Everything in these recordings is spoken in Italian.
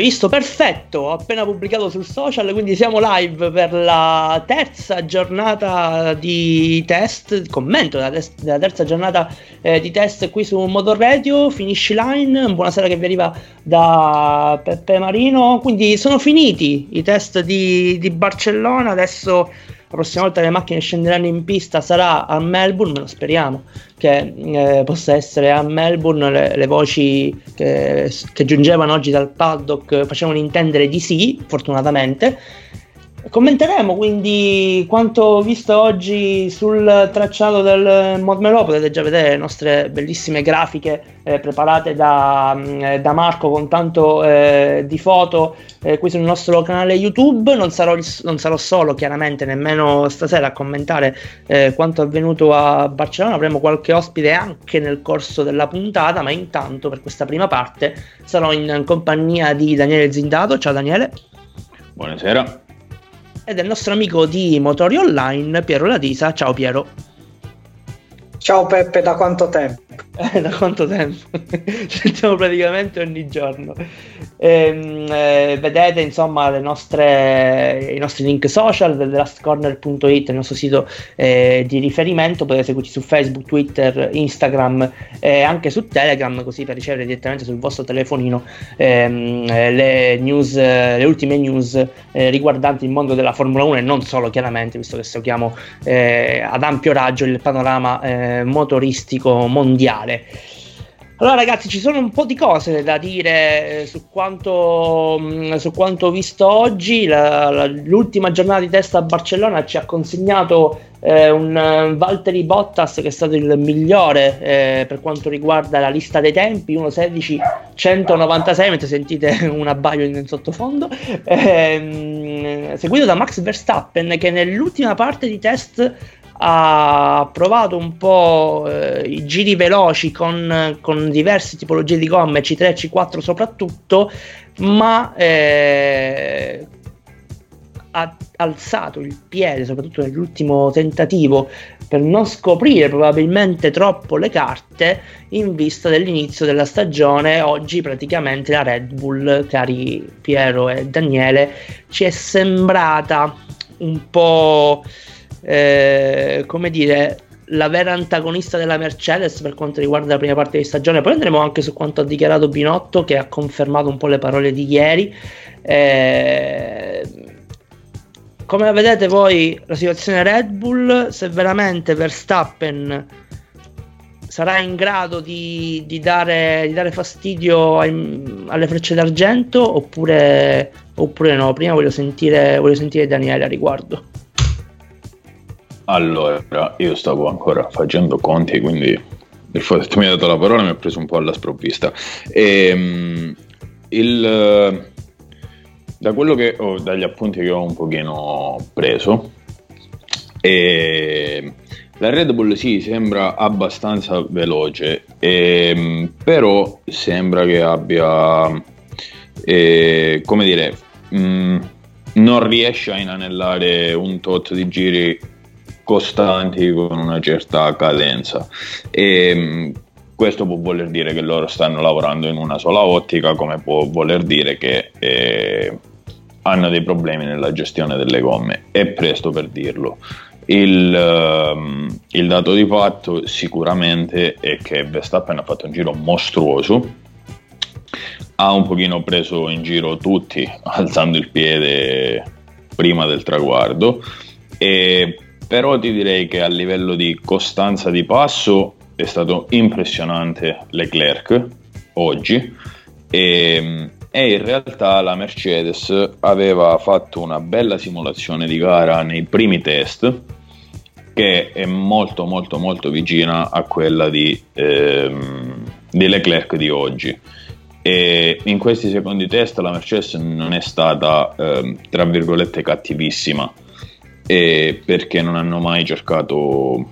hai visto? Perfetto, ho appena pubblicato sul social, quindi siamo live per la terza giornata di test, commento della, test, della terza giornata eh, di test qui su Motor Radio, Finisci Line, buonasera che vi arriva da Peppe Marino, quindi sono finiti i test di, di Barcellona, adesso la prossima volta che le macchine scenderanno in pista sarà a Melbourne, lo speriamo che eh, possa essere a Melbourne le, le voci che, che, giungevano oggi dal paddock facevano intendere di sì, fortunatamente. Commenteremo quindi quanto visto oggi sul tracciato del Modmelo, potete già vedere le nostre bellissime grafiche eh, preparate da, mm, da, Marco con tanto eh, di foto eh, qui sul nostro canale YouTube. Non sarò, non sarò, solo chiaramente nemmeno stasera a commentare eh, quanto avvenuto a Barcellona, avremo qualche ospite anche nel corso della puntata, ma intanto per questa prima parte sarò in compagnia di Daniele Zindato. Ciao Daniele. Buonasera e del nostro amico di Motori Online, Piero Latisa. Ciao Piero. Ciao Peppe, da quanto tempo? Eh, da quanto tempo? Sentiamo praticamente ogni giorno. Ehm, eh, vedete insomma nostre, i nostri link social del lastcorner.it, il nostro sito eh, di riferimento. Potete seguirci su Facebook, Twitter, Instagram e anche su Telegram, così per ricevere direttamente sul vostro telefonino ehm, le, news, le ultime news eh, riguardanti il mondo della Formula 1 e non solo, chiaramente, visto che seguiamo eh, ad ampio raggio il panorama eh, motoristico mondiale. Allora ragazzi ci sono un po' di cose da dire eh, su quanto, mm, su quanto visto oggi, la, la, l'ultima giornata di testa a Barcellona ci ha consegnato eh, un uh, Valtteri Bottas che è stato il migliore eh, per quanto riguarda la lista dei tempi 1.16.196 mentre sentite un abbaio in sottofondo ehm, seguito da Max Verstappen che nell'ultima parte di test ha provato un po' eh, i giri veloci con, con, diverse tipologie di gomme, C3 e C4 soprattutto, ma eh, ha alzato il piede, soprattutto nell'ultimo tentativo, per non scoprire probabilmente troppo le carte in vista dell'inizio della stagione. Oggi praticamente la Red Bull, cari Piero e Daniele, ci è sembrata un po' eh, come dire, la vera antagonista della Mercedes per quanto riguarda la prima parte di stagione. Poi andremo anche su quanto ha dichiarato Binotto, che ha confermato un po' le parole di ieri. Eh, come vedete voi la situazione Red Bull? Se veramente Verstappen sarà in grado di, di, dare, di dare, fastidio ai, alle frecce d'argento oppure, oppure no? Prima voglio sentire, voglio sentire Daniele a riguardo. Allora, io stavo ancora facendo conti, quindi il fatto che mi hai dato la parola mi ha preso un po' alla sprovvista. E, ehm, il, da quello che ho, dagli appunti che ho un pochino preso, e, la Red Bull sì, sembra abbastanza veloce, e, ehm, però sembra che abbia, eh, come dire, mh, mm, non riesce a inanellare un tot di giri costanti con una certa cadenza. E, mm, questo può voler dire che loro stanno lavorando in una sola ottica, come può voler dire che eh, hanno dei problemi nella gestione delle gomme. È presto per dirlo. Il, uh, il, dato di fatto sicuramente è che Verstappen ha fatto un giro mostruoso, ha un pochino preso in giro tutti alzando il piede prima del traguardo e però ti direi che a livello di costanza di passo è stato impressionante Leclerc oggi. E, e, in realtà la Mercedes aveva fatto una bella simulazione di gara nei primi test che è molto molto molto vicina a quella di, ehm, di Leclerc di oggi. E in questi secondi test la Mercedes non è stata ehm, tra virgolette cattivissima e perché non hanno mai cercato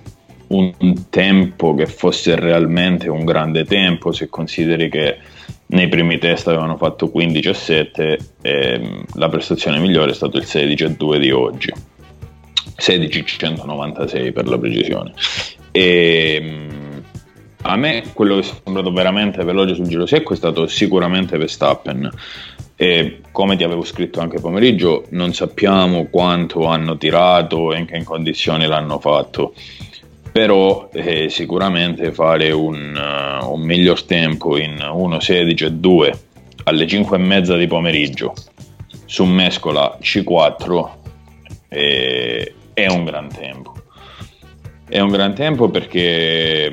un tempo che fosse realmente un grande tempo se consideri che nei primi test avevano fatto 15 a 7 e la prestazione migliore è stato il 16 a 2 di oggi. 16,196 per la precisione. E a me quello che è sembrato veramente veloce sul giro secco è stato sicuramente Verstappen E come ti avevo scritto anche pomeriggio, non sappiamo quanto hanno tirato e in che condizioni l'hanno fatto. Però eh, sicuramente fare un, uh, un miglior tempo in 1.16 e 2 alle 5 e mezza di pomeriggio su mescola C4 eh, è un gran tempo. È un gran tempo perché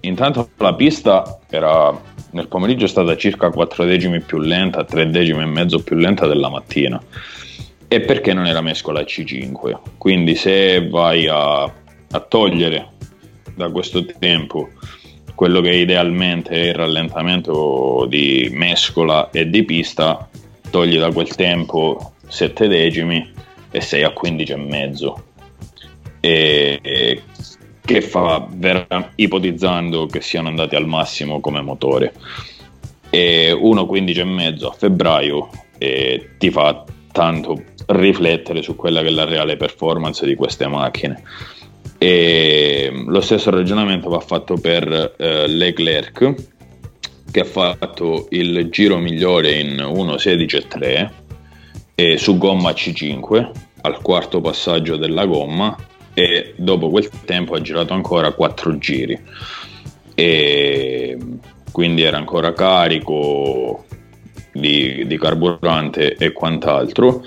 intanto la pista era nel pomeriggio è stata circa 4 decimi più lenta, 3 decimi e mezzo più lenta della mattina. E perché non era mescola C5? Quindi se vai a, a togliere da questo tempo quello che idealmente è il rallentamento di mescola e di pista, togli da quel tempo 7 decimi e sei a 15 e mezzo. E, che fa vera, ipotizzando che siano andati al massimo come motore. E 1.15 e mezzo a febbraio e ti fa tanto riflettere su quella che è la reale performance di queste macchine. E lo stesso ragionamento va fatto per eh, Leclerc che ha fatto il giro migliore in 1.16.3 e su gomma C5 al quarto passaggio della gomma e dopo quel tempo ha girato ancora 4 giri. E quindi era ancora carico di, di carburante e quant'altro.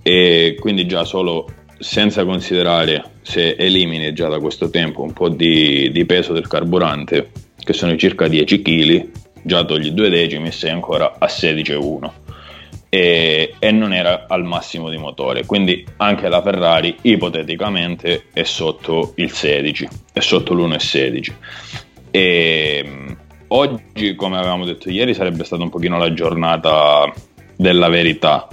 E quindi già solo senza considerare se elimini già da questo tempo un po' di, di peso del carburante che sono circa 10 kg già togli due decimi e sei ancora a 16,1 e, e, non era al massimo di motore. Quindi anche la Ferrari ipoteticamente è sotto il 16 è sotto l'1,16 e oggi come avevamo detto ieri sarebbe stata un pochino la giornata della verità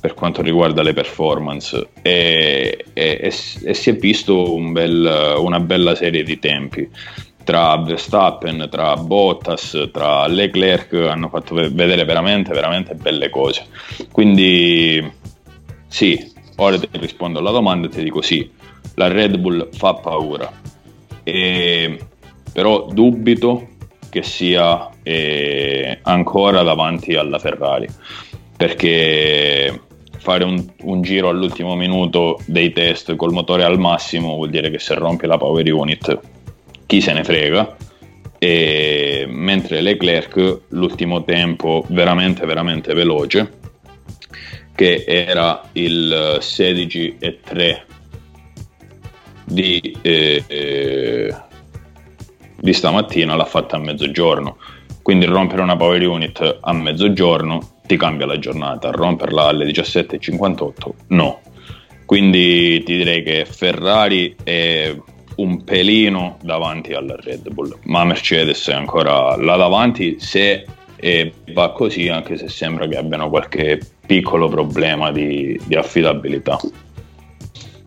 per quanto riguarda le performance. E, e, e si è visto un bel, una bella serie di tempi tra Verstappen, tra Bottas, tra Leclerc hanno fatto vedere veramente, veramente belle cose. Quindi sì, ora ti rispondo alla domanda e ti dico sì, la Red Bull fa paura, e, però dubito che sia eh, ancora davanti alla Ferrari, perché fare un, un, giro all'ultimo minuto dei test col motore al massimo vuol dire che se rompe la power unit chi se ne frega e mentre Leclerc l'ultimo tempo veramente veramente veloce che era il 16 e 3 di, eh, eh, di stamattina l'ha fatta a mezzogiorno quindi rompere una power unit a mezzogiorno ti cambia la giornata, romperla alle 17.58 no. Quindi ti direi che Ferrari è un pelino davanti alla Red Bull, ma Mercedes è ancora là davanti se va così, anche se sembra che abbiano qualche piccolo problema di, di affidabilità.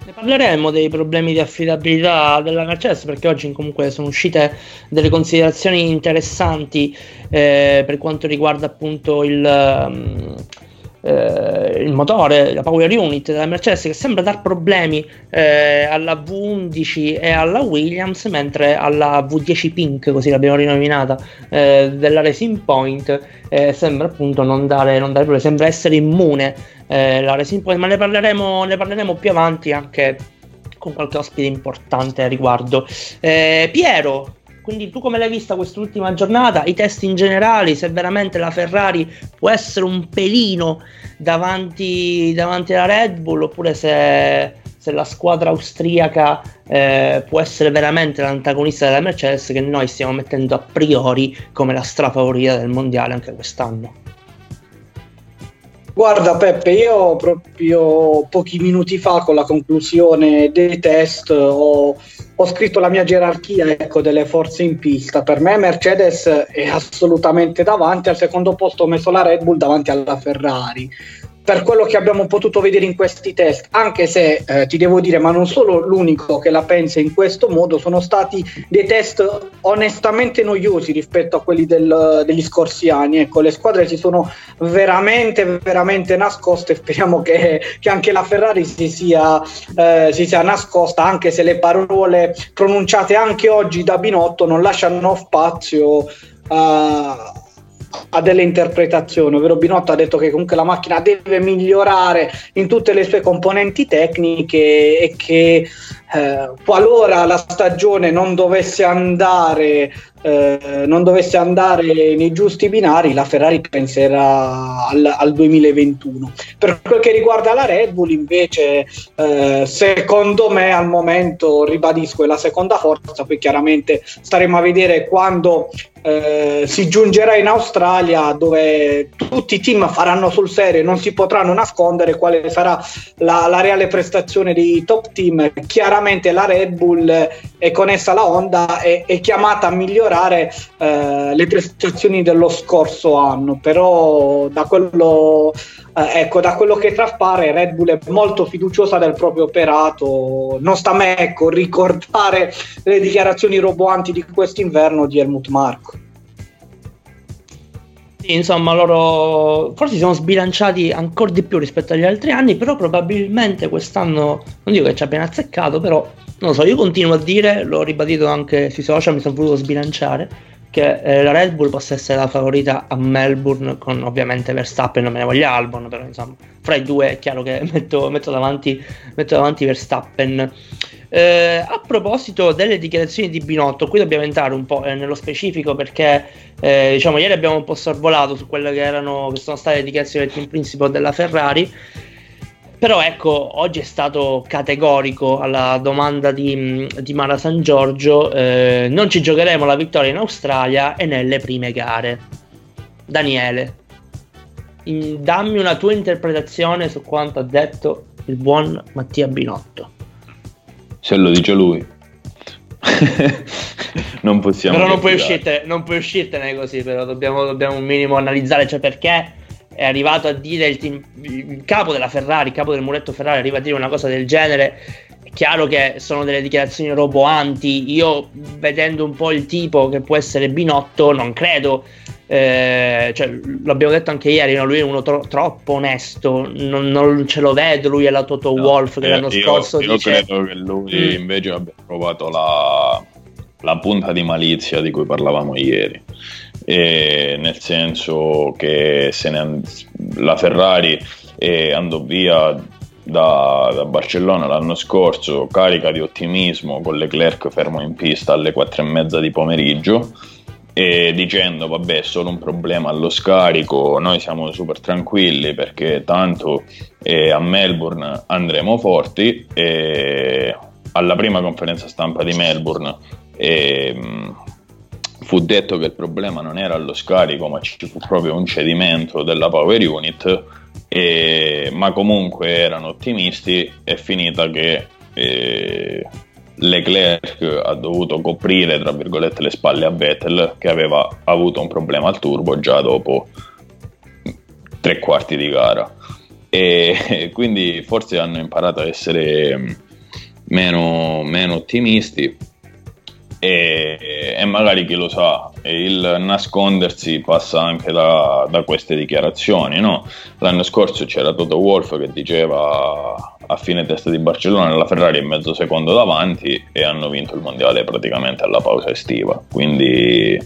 Ne parleremo dei problemi di affidabilità della Mercedes perché oggi comunque sono uscite delle considerazioni interessanti eh, per quanto riguarda appunto il, um, eh, il, motore, la power unit della Mercedes che sembra dar problemi eh, alla V11 e alla Williams mentre alla V10 Pink, così l'abbiamo rinominata, eh, della Racing Point eh, sembra appunto non dare, non dare problemi, sembra essere immune eh, la Racing Point, ma ne parleremo, ne parleremo più avanti anche con qualche ospite importante a riguardo. Eh, Piero, quindi tu come l'hai vista quest'ultima giornata? I test in generale, se veramente la Ferrari può essere un pelino davanti, davanti alla Red Bull oppure se, se la squadra austriaca eh, può essere veramente l'antagonista della Mercedes che noi stiamo mettendo a priori come la strafavorita del mondiale anche quest'anno. Guarda Peppe, io proprio pochi minuti fa con la conclusione dei test ho, ho scritto la mia gerarchia ecco, delle forze in pista. Per me Mercedes è assolutamente davanti, al secondo posto ho messo la Red Bull davanti alla Ferrari per quello che abbiamo potuto vedere in questi test, anche se eh, ti devo dire, ma non solo l'unico che la pensa in questo modo, sono stati dei test onestamente noiosi rispetto a quelli del, degli scorsi anni. Ecco, le squadre si sono veramente, veramente nascoste. Speriamo che, che anche la Ferrari si sia, eh, si sia nascosta, anche se le parole pronunciate anche oggi da Binotto non lasciano spazio a a delle interpretazioni, ovvero Binotto ha detto che comunque la macchina deve migliorare in tutte le sue componenti tecniche e che eh, qualora la stagione non dovesse andare eh, non dovesse andare nei giusti binari, la Ferrari penserà al, al 2021. Per quel che riguarda la Red Bull, invece, eh, secondo me al momento, ribadisco, è la seconda forza, poi chiaramente staremo a vedere quando eh, si giungerà in Australia dove tutti i team faranno sul serio non si potranno nascondere quale sarà la, la, reale prestazione dei top team. Chiaramente la Red Bull e con essa la Honda è, è chiamata a migliorare eh, le prestazioni dello scorso anno, però da quello eh, ecco, da quello che traspare, Red Bull è molto fiduciosa del proprio operato. Non sta a me ecco, ricordare le dichiarazioni roboanti di quest'inverno di Helmut Marco. Sì, insomma, loro forse si sono sbilanciati ancora di più rispetto agli altri anni, però probabilmente quest'anno, non dico che ci abbiano azzeccato, però non lo so, io continuo a dire, l'ho ribadito anche sui social, mi sono voluto sbilanciare che eh, la Red Bull possa essere la favorita a Melbourne con ovviamente Verstappen, non me ne voglio Albon, però insomma fra i due è chiaro che metto, metto, davanti, metto davanti, Verstappen. Eh, a proposito delle dichiarazioni di Binotto, qui dobbiamo entrare un po' eh, nello specifico perché eh, diciamo ieri abbiamo un po' sorvolato su quelle che erano che sono state le dichiarazioni del team principal della Ferrari però ecco, oggi è stato categorico alla domanda di, di Mara San Giorgio, eh, non ci giocheremo la vittoria in Australia e nelle prime gare. Daniele, in, dammi una tua interpretazione su quanto ha detto il buon Mattia Binotto. Se lo dice lui. non possiamo... Però non puoi, uscirtene, non puoi uscirtene così, però dobbiamo, dobbiamo un minimo analizzare, cioè perché è arrivato a dire il, team, il, capo della Ferrari, il capo del muretto Ferrari arriva a dire una cosa del genere. È chiaro che sono delle dichiarazioni roboanti. Io, vedendo un po' il tipo che può essere Binotto, non credo. Eh, cioè, l'abbiamo detto anche ieri, no? lui è uno tro- troppo onesto, non, non, ce lo vedo lui è la Toto no, Wolf che eh, l'anno io, scorso io dice... credo che lui mm. invece abbia provato la, la punta di malizia di cui parlavamo ieri eh, nel senso che ne, la Ferrari eh, andò via da, da, Barcellona l'anno scorso carica di ottimismo con Leclerc fermo in pista alle 4 e mezza di pomeriggio e dicendo vabbè è solo un problema allo scarico noi siamo super tranquilli perché tanto eh, a Melbourne andremo forti e alla prima conferenza stampa di Melbourne eh, fu detto che il problema non era lo scarico, ma ci fu proprio un cedimento della power unit, e, ma comunque erano ottimisti. È finita che eh, Leclerc ha dovuto coprire tra virgolette le spalle a Vettel, che aveva avuto un problema al turbo già dopo tre quarti di gara. E quindi forse hanno imparato a essere meno, meno ottimisti e, e, magari chi lo sa, il nascondersi passa anche da, da queste dichiarazioni. No? L'anno scorso c'era Toto Wolf che diceva a fine testa di Barcellona la Ferrari è mezzo secondo davanti e hanno vinto il mondiale praticamente alla pausa estiva. Quindi,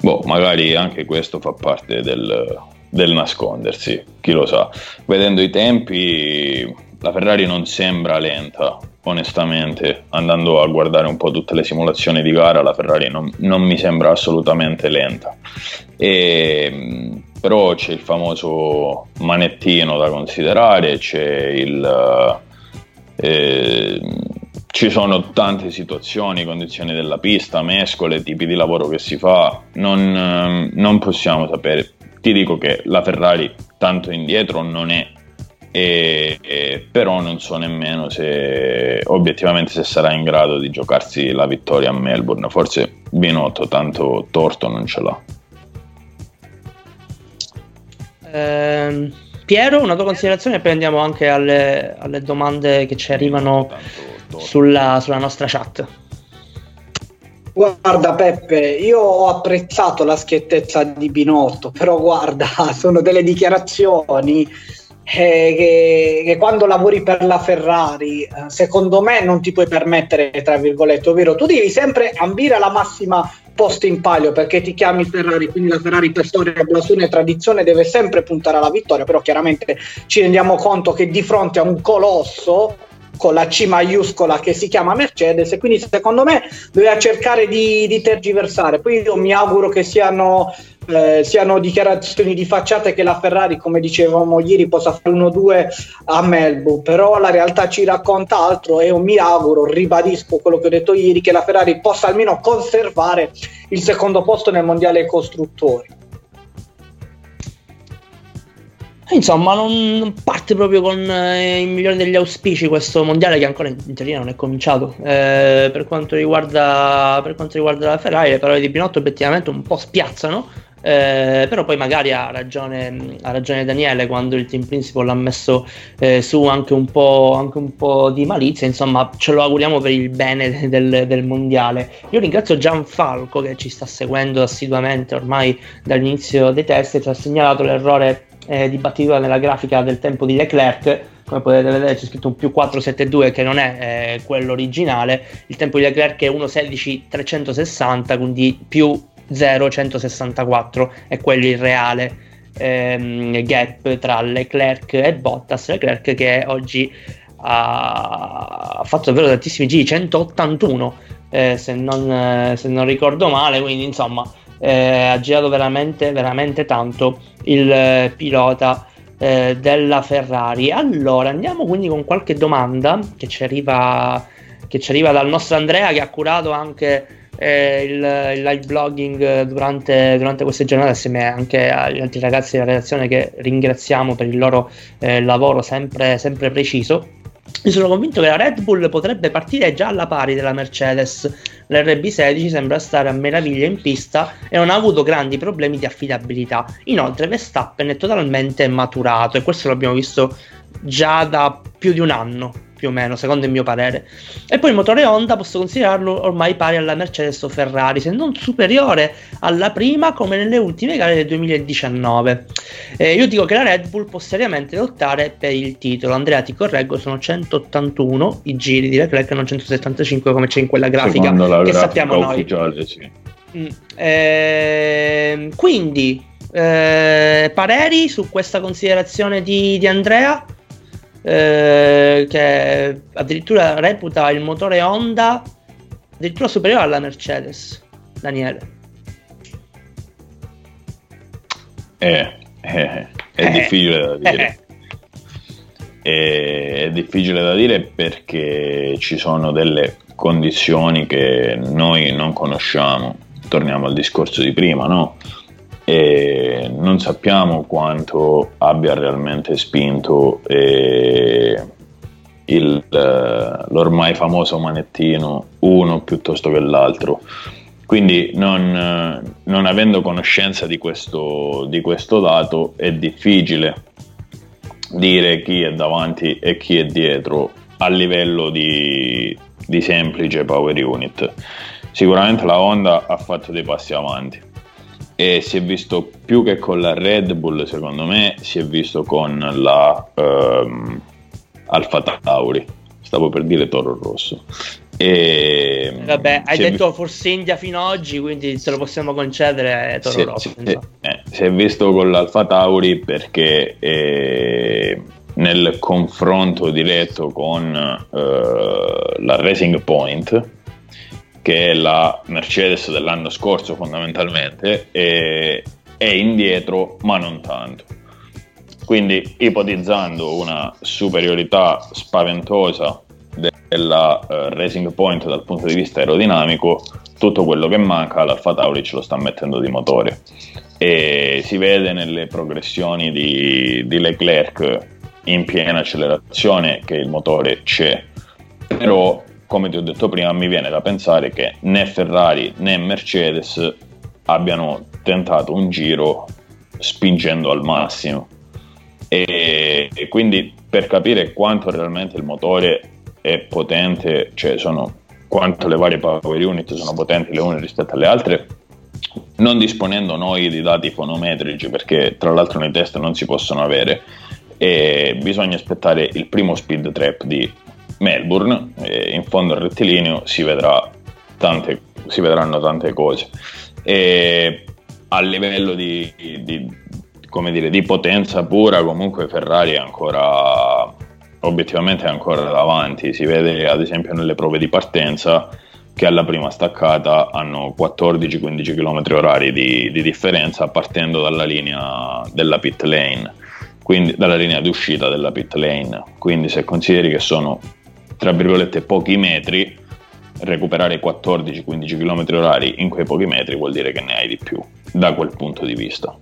boh, magari anche questo fa parte del, del nascondersi, chi lo sa. Vedendo i tempi, la Ferrari non sembra lenta, onestamente, andando a guardare un po' tutte le simulazioni di gara, la Ferrari non, non mi sembra assolutamente lenta. E, però c'è il famoso manettino da considerare, c'è il... Eh, ci sono tante situazioni, condizioni della pista, mescole, tipi di lavoro che si fa, non, non possiamo sapere. Ti dico che la Ferrari tanto indietro non è e, e, però non so nemmeno se obiettivamente se sarà in grado di giocarsi la vittoria a Melbourne. Forse Binotto tanto torto non ce l'ha. Eh, Piero una tua considerazione? E poi andiamo anche alle, alle domande che ci arrivano sulla, sulla nostra chat. Guarda Peppe, io ho apprezzato la schiettezza di Binotto, però guarda, sono delle dichiarazioni eh, che, che, quando lavori per la Ferrari, eh, secondo me non ti puoi permettere, tra virgolette, ovvero tu devi sempre ambire alla massima posti in palio perché ti chiami Ferrari, quindi la Ferrari per storia, blasone e tradizione deve sempre puntare alla vittoria, però chiaramente ci rendiamo conto che di fronte a un colosso con la C maiuscola che si chiama Mercedes e quindi secondo me doveva cercare di, di tergiversare. Poi io mi auguro che siano eh, siano dichiarazioni di facciata che la Ferrari, come dicevamo ieri, possa fare 1-2 a Melbourne, però la realtà ci racconta altro e io mi auguro, ribadisco quello che ho detto ieri, che la Ferrari possa almeno conservare il secondo posto nel mondiale costruttori. Insomma, non parte proprio con eh, il migliore degli auspici questo mondiale che ancora in teoria non è cominciato. Eh, per, quanto riguarda, per quanto riguarda la Ferrari, le parole di Pinotto obiettivamente un po' spiazzano. Eh, però poi magari ha ragione, ha ragione, Daniele quando il team principal ha messo eh, su anche un, anche un, po', di malizia, insomma ce lo auguriamo per il bene del, del, mondiale. Io ringrazio Gianfalco che ci sta seguendo assiduamente ormai dall'inizio dei test e ci ha segnalato l'errore eh, di battitura nella grafica del tempo di Leclerc come potete vedere c'è scritto un più 472 che non è eh, quello originale il tempo di Leclerc è 1.16.360 quindi più 0.164 è quello il reale ehm, gap tra Leclerc e Bottas Leclerc che oggi ha, fatto davvero tantissimi giri 181 eh, se, non, eh, se non ricordo male quindi insomma eh, ha girato veramente, veramente tanto il eh, pilota eh, della Ferrari. Allora andiamo quindi con qualche domanda che ci arriva, che ci arriva dal nostro Andrea che ha curato anche eh, il, il, live blogging durante, durante, queste giornate assieme anche agli altri ragazzi della redazione che ringraziamo per il loro eh, lavoro sempre, sempre preciso. Io sono convinto che la Red Bull potrebbe partire già alla pari della Mercedes. L'RB16 sembra stare a meraviglia in pista e non ha avuto grandi problemi di affidabilità. Inoltre Verstappen è totalmente maturato e questo l'abbiamo visto già da più di un anno più o meno, secondo il mio parere. E poi il motore Honda posso considerarlo ormai pari alla Mercedes o Ferrari, se non superiore alla prima come nelle ultime gare del 2019. Eh, io dico che la Red Bull può seriamente lottare per il titolo. Andrea, ti correggo, sono 181 i giri di Leclerc, non 175 come c'è in quella grafica che grafica sappiamo noi. Sì. Mm, eh, quindi, eh, pareri su questa considerazione di, di Andrea? Eh, che addirittura reputa il motore Honda addirittura superiore alla Mercedes. Daniele. Eh, eh, è eh, difficile da dire. Eh. È difficile da dire perché ci sono delle condizioni che noi non conosciamo. Torniamo al discorso di prima, no? E non sappiamo quanto abbia realmente spinto eh, il, eh, l'ormai famoso manettino uno piuttosto che l'altro. Quindi non, non avendo conoscenza di questo, di questo dato è difficile dire chi è davanti e chi è dietro a livello di, di semplice power unit. Sicuramente la Honda ha fatto dei passi avanti e si è visto più che con la Red Bull, secondo me, si è visto con la um, Alfa Tauri. Stavo per dire Toro Rosso. E, Vabbè, hai detto vi... Force India fino ad oggi, quindi se lo possiamo concedere Toro si, Rosso. Si, eh, si, è visto con l'Alfa Tauri perché eh, nel confronto diretto con eh, la Racing Point che è la Mercedes dell'anno scorso fondamentalmente, è, indietro ma non tanto. Quindi ipotizzando una superiorità spaventosa della uh, Racing Point dal punto di vista aerodinamico, tutto quello che manca l'Alfa Tauri ce lo sta mettendo di motore e si vede nelle progressioni di, di Leclerc in piena accelerazione che il motore c'è, però come ti ho detto prima, mi viene da pensare che né Ferrari né Mercedes abbiano tentato un giro spingendo al massimo. E, e quindi per capire quanto realmente il motore è potente, cioè sono, quanto le varie power unit sono potenti le une rispetto alle altre, non disponendo noi di dati fonometrici, perché tra l'altro nei test non si possono avere, e bisogna aspettare il primo speed trap di Melbourne, in fondo al rettilineo si vedrà tante si vedranno tante cose. E a livello di, di, dire, di potenza pura, comunque Ferrari è ancora obiettivamente è ancora davanti. Si vede ad esempio nelle prove di partenza che alla prima staccata hanno 14-15 km orari di, di, differenza partendo dalla linea della pit lane, quindi dalla linea di uscita della pit lane. Quindi se consideri che sono tra virgolette pochi metri, recuperare 14-15 km orari in quei pochi metri vuol dire che ne hai di più da quel punto di vista.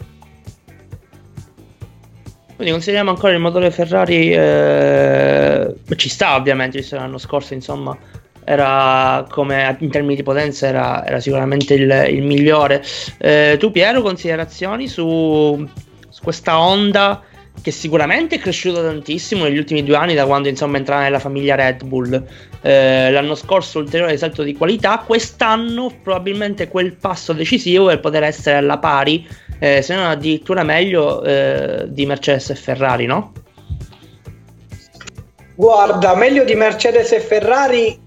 Quindi consideriamo ancora il motore Ferrari, eh, ci sta ovviamente, visto l'anno scorso insomma era come in termini di potenza era, era sicuramente il, il migliore. Eh, tu Piero, considerazioni su, su questa Honda che sicuramente è cresciuta tantissimo negli ultimi due anni da quando insomma entrava nella famiglia Red Bull. Eh, l'anno scorso ulteriore salto di qualità, quest'anno probabilmente quel passo decisivo per poter essere alla pari, eh, se non addirittura meglio eh, di Mercedes e Ferrari, no? Guarda, meglio di Mercedes e Ferrari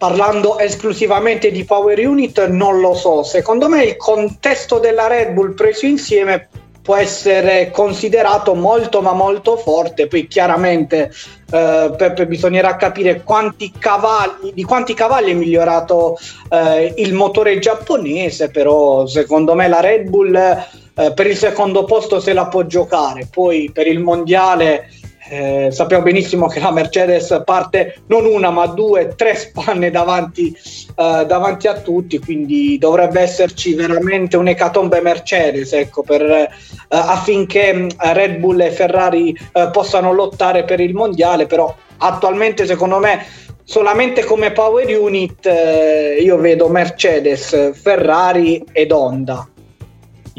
parlando esclusivamente di Power Unit non lo so. Secondo me il contesto della Red Bull preso insieme può essere considerato molto ma molto forte. Poi chiaramente eh, Peppe bisognerà capire quanti cavalli di quanti cavalli è migliorato eh, il motore giapponese però secondo me la Red Bull eh, per il secondo posto se la può giocare. Poi per il mondiale eh, sappiamo benissimo che la Mercedes parte non una ma due, tre spanne davanti, eh, davanti a tutti, quindi dovrebbe esserci veramente un'ecatombe Mercedes ecco, per, eh, affinché mm, Red Bull e Ferrari eh, possano lottare per il mondiale, però attualmente secondo me solamente come power unit eh, io vedo Mercedes, Ferrari ed Honda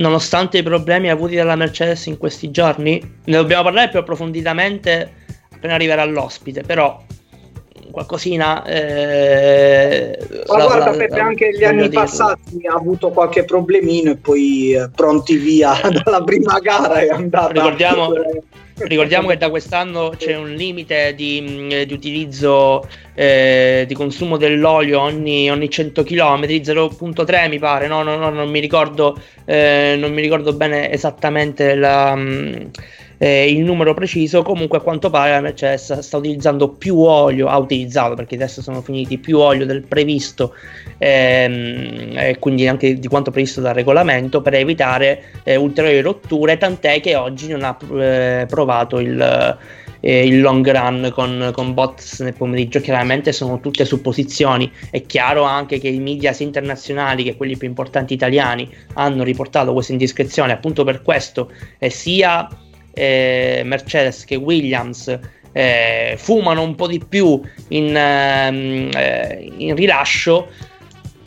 nonostante i problemi avuti dalla Mercedes in questi giorni, ne dobbiamo parlare più approfonditamente appena arriverà l'ospite, però qualcosina eh, ma la, guarda la, Peppe la, anche gli anni dirlo. passati ha avuto qualche problemino e poi eh, pronti via dalla prima gara è andata ricordiamo Ricordiamo che da quest'anno c'è un limite di, mm, di utilizzo eh, di consumo dell'olio ogni, ogni 100 km, 0.3 mi pare, no, no, no non, mi ricordo, eh, non mi ricordo bene esattamente la, mm, eh, il numero preciso. Comunque, a quanto pare, la Mercedes sta utilizzando più olio, ha utilizzato perché adesso sono finiti più olio del previsto ehm, e quindi anche di quanto previsto dal regolamento per evitare eh, ulteriori rotture. Tant'è che oggi non ha eh, provato il. Eh, il long run con, con bots nel pomeriggio. Chiaramente sono tutte supposizioni. È chiaro anche che i media internazionali, che quelli più importanti italiani, hanno riportato questa indiscrezione appunto per questo, eh, sia eh, Mercedes che Williams eh, fumano un po' di più in, ehm, eh, in rilascio,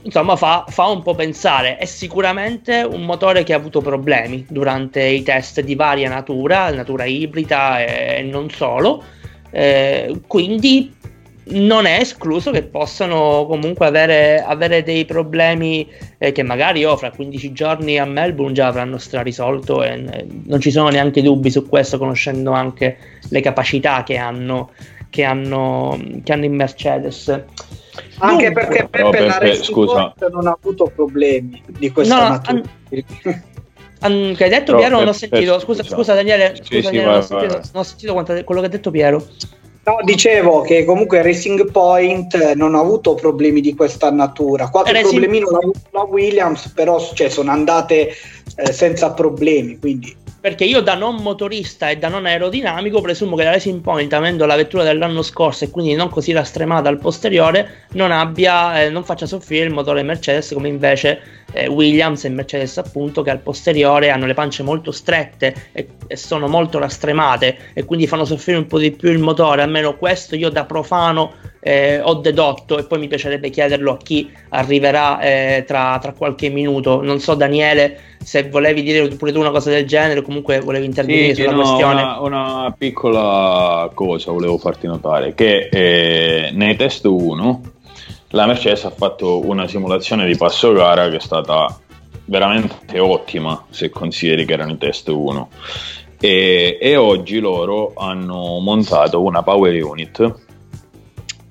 insomma fa, fa, un po' pensare. È sicuramente un motore che ha avuto problemi durante i test di varia natura, natura ibrida e non solo. Eh, quindi non è escluso che possano comunque avere, avere dei problemi eh, che magari io fra 15 giorni a Melbourne già avranno strarisolto e eh, non ci sono neanche dubbi su questo conoscendo anche le capacità che hanno, che hanno, che hanno in Mercedes. Anche Dunque, perché Peppe, Peppe la scusa. non ha avuto problemi di questa no, natura. An- an- che hai detto Però Piero non ho sentito, scusa, scusa Daniele, scusa, sì, Daniele sì, non, ho sentito, non, ho sentito, quanto, quello che ha detto Piero. No, dicevo che comunque Racing Point non ha avuto problemi di questa natura. Qualche Racing... problemino l'ha avuto la Williams, però cioè, sono andate eh, senza problemi. Quindi perché io da non motorista e da non aerodinamico presumo che la Racing Point avendo la vettura dell'anno scorso e quindi non così rastremata al posteriore non abbia eh, non faccia soffrire il motore Mercedes come invece eh, Williams e Mercedes appunto che al posteriore hanno le pance molto strette e, e, sono molto rastremate e quindi fanno soffrire un po' di più il motore. Almeno questo io da profano eh, ho dedotto e poi mi piacerebbe chiederlo a chi arriverà eh, tra, tra qualche minuto non so Daniele se volevi dire pure tu una cosa del genere, comunque volevi intervenire sì, sulla no, questione. Una, una, piccola cosa volevo farti notare, che eh, nei test 1 la Mercedes ha fatto una simulazione di passo gara che è stata veramente ottima se consideri che erano i test 1 e, e oggi loro hanno montato una power unit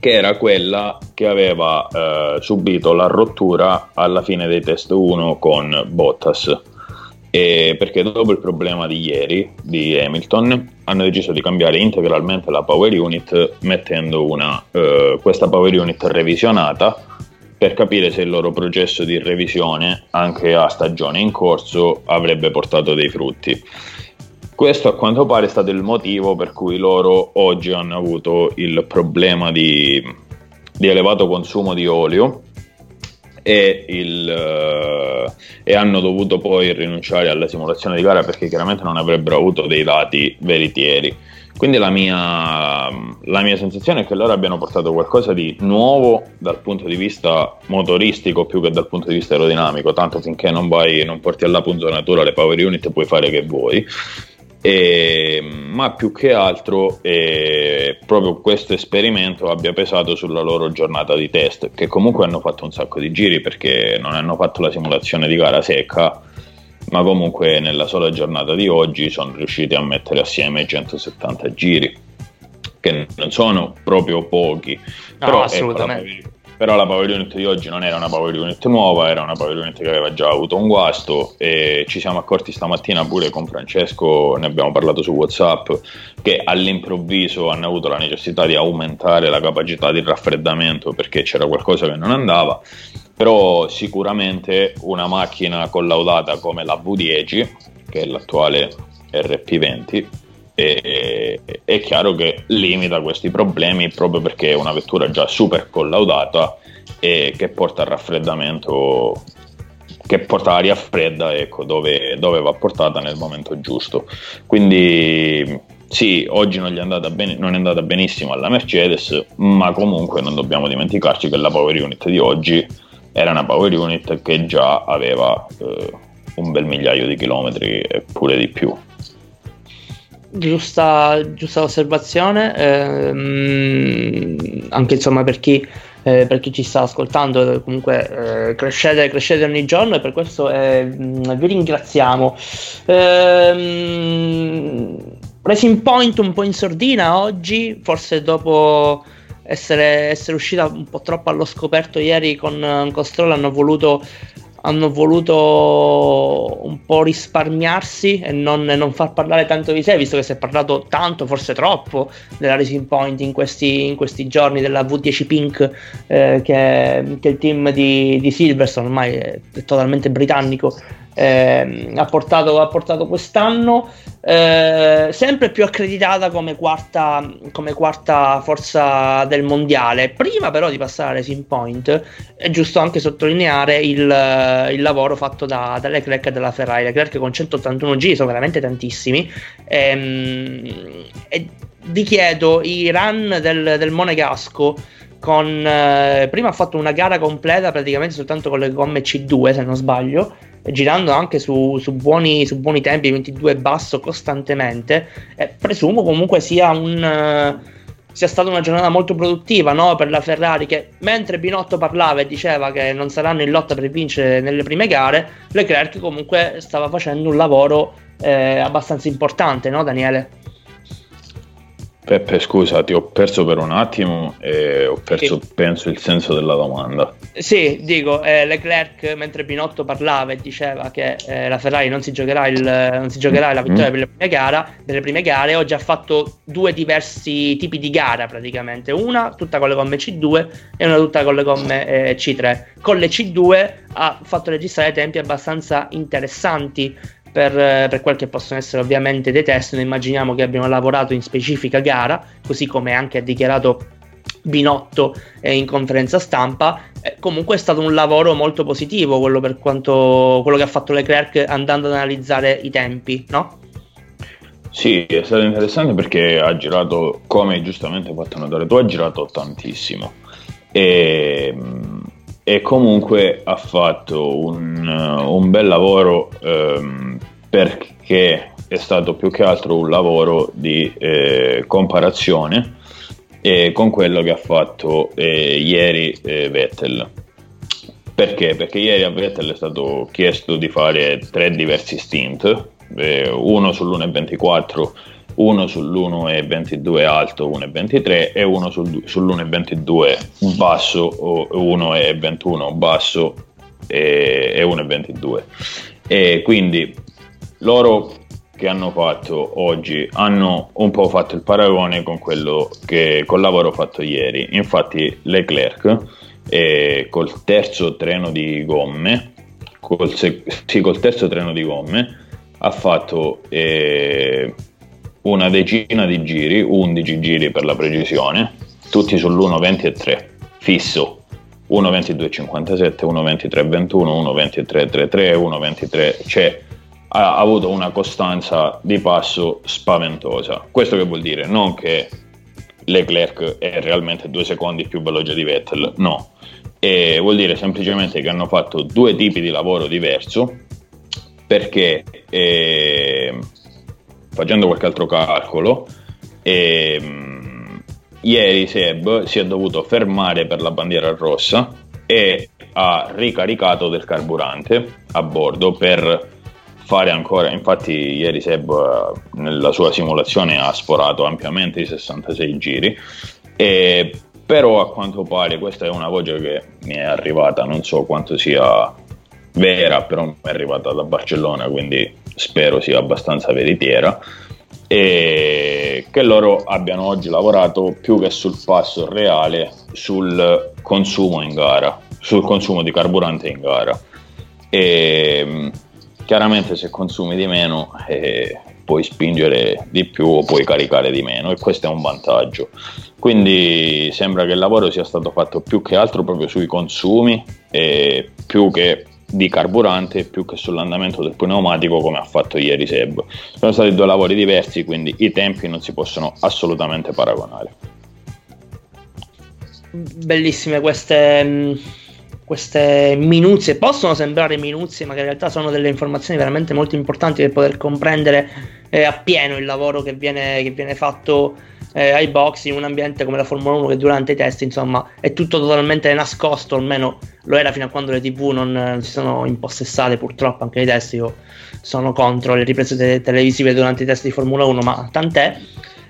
che era quella che aveva eh, subito la rottura alla fine dei test 1 con Bottas. E perché dopo il problema di ieri di Hamilton hanno deciso di cambiare integralmente la power unit mettendo una, eh, questa power unit revisionata per capire se il loro processo di revisione anche a stagione in corso avrebbe portato dei frutti. Questo a quanto pare è stato il motivo per cui loro oggi hanno avuto il problema di, di elevato consumo di olio e, il, uh, e, hanno dovuto poi rinunciare alla simulazione di gara perché chiaramente non avrebbero avuto dei dati veritieri. Quindi la mia, la mia, sensazione è che loro abbiano portato qualcosa di nuovo dal punto di vista motoristico più che dal punto di vista aerodinamico, tanto finché non, vai, non porti alla puntonatura le power unit puoi fare che vuoi. E, ma più che altro eh, proprio questo esperimento abbia pesato sulla loro giornata di test, che comunque hanno fatto un sacco di giri perché non hanno fatto la simulazione di gara secca, ma comunque nella sola giornata di oggi sono riusciti a mettere assieme 170 giri, che non sono proprio pochi. No, però assolutamente. Ecco, però la power unit di oggi non era una power unit nuova, era una power unit che aveva già avuto un guasto e ci siamo accorti stamattina pure con Francesco, ne abbiamo parlato su Whatsapp, che all'improvviso hanno avuto la necessità di aumentare la capacità di raffreddamento perché c'era qualcosa che non andava, però sicuramente una macchina collaudata come la V10, che è l'attuale RP20, e, è chiaro che limita questi problemi proprio perché è una vettura già super collaudata e che porta al raffreddamento che porta aria fredda ecco, dove, dove, va portata nel momento giusto. Quindi sì, oggi non, è ben, non, è andata benissimo alla Mercedes ma comunque non dobbiamo dimenticarci che la power unit di oggi era una power unit che già aveva eh, un bel migliaio di chilometri e pure di più giusta, giusta osservazione, ehm, anche insomma per chi, eh, per chi, ci sta ascoltando, comunque eh, crescete, crescete, ogni giorno e per questo eh, vi ringraziamo. Ehm, Racing Point un po' in sordina oggi, forse dopo essere, essere uscita un po' troppo allo scoperto ieri con, con Stroll hanno voluto hanno voluto un po' risparmiarsi e non, non, far parlare tanto di sé, visto che si è parlato tanto, forse troppo, della Racing Point in questi, in questi giorni, della V10 Pink, eh, che, che, il team di, di Silverstone ormai è, è totalmente britannico, eh, ha, portato, ha, portato, quest'anno, eh, sempre più accreditata come quarta, come quarta, forza del mondiale. Prima però di passare a Racing Point è giusto anche sottolineare il, il lavoro fatto da, da, Leclerc e dalla Ferrari. Leclerc con 181 giri sono veramente tantissimi. Ehm, e vi chiedo i run del, del Monegasco con eh, prima ha fatto una gara completa praticamente soltanto con le gomme C2 se non sbaglio girando anche su, su, buoni, su buoni, tempi 22 basso costantemente eh, presumo comunque sia un uh, sia stata una giornata molto produttiva no? per la Ferrari che mentre Binotto parlava e diceva che non saranno in lotta per vincere nelle prime gare Leclerc comunque stava facendo un lavoro eh, abbastanza importante no Daniele? Peppe, scusa, ti ho perso per un attimo e ho perso, sì. penso, il senso della domanda. Sì, dico, eh, Leclerc mentre Pinotto parlava e diceva che eh, la Ferrari non si giocherà, il, non si giocherà la vittoria mm. per, le prime gara, per le prime gare, oggi ha fatto due diversi tipi di gara praticamente, una tutta con le gomme C2 e una tutta con le gomme eh, C3. Con le C2 ha fatto registrare tempi abbastanza interessanti per, per, quel che possono essere ovviamente dei test. Noi immaginiamo che abbiano lavorato in specifica gara, così come anche ha dichiarato Binotto eh, in conferenza stampa. Eh, comunque è stato un lavoro molto positivo quello, per quanto, quello che ha fatto Leclerc andando ad analizzare i tempi, no? Sì, è stato interessante perché ha girato, come giustamente hai fatto notare tu, ha girato tantissimo. E, e comunque ha fatto un, un bel lavoro ehm, perché è stato più che altro un lavoro di eh, comparazione eh, con quello che ha fatto eh, ieri eh, Vettel. Perché? Perché ieri a Vettel è stato chiesto di fare tre diversi stint, eh, uno sull'1.24 uno sull'1,22 alto 1,23 e uno sul, sull'1,22 basso o 1,21 basso e, e 1,22 e quindi loro che hanno fatto oggi hanno un po' fatto il paragone con quello che col lavoro fatto ieri. Infatti Leclerc eh, col terzo treno di gomme col, sì, col terzo treno di gomme ha fatto eh, una decina di giri, 11 giri per la precisione, tutti sull'1.23, fisso. 1.22.57, 1.23.21, 1.23.33, 1.23, cioè ha avuto una costanza di passo spaventosa. Questo che vuol dire? Non che Leclerc è realmente due secondi più veloce di Vettel, no. E vuol dire semplicemente che hanno fatto due tipi di lavoro diverso perché eh, facendo qualche altro calcolo, e, mh, ieri Seb si è dovuto fermare per la bandiera rossa e ha ricaricato del carburante a bordo per fare ancora, infatti ieri Seb nella sua simulazione ha sforato ampiamente i 66 giri, e, però a quanto pare questa è una voce che mi è arrivata, non so quanto sia vera, però mi è arrivata da Barcellona, quindi spero sia abbastanza veritiera, e che loro abbiano oggi lavorato più che sul passo reale sul consumo in gara, sul consumo di carburante in gara. E chiaramente se consumi di meno eh, puoi spingere di più o puoi caricare di meno e questo è un vantaggio. Quindi sembra che il lavoro sia stato fatto più che altro proprio sui consumi e più che di carburante più che sull'andamento del pneumatico come ha fatto ieri Seb. Sono stati due lavori diversi, quindi i tempi non si possono assolutamente paragonare. Bellissime queste, mm, queste minuzie, possono sembrare minuzie, ma che in realtà sono delle informazioni veramente molto importanti per poter comprendere eh, appieno il lavoro che viene, che viene fatto eh, ai box in un ambiente come la Formula 1 che durante i test insomma è tutto totalmente nascosto, almeno lo era fino a quando le tv non, non si sono impossessate purtroppo anche i test, io sono contro le riprese te- televisive durante i test di Formula 1 ma tant'è.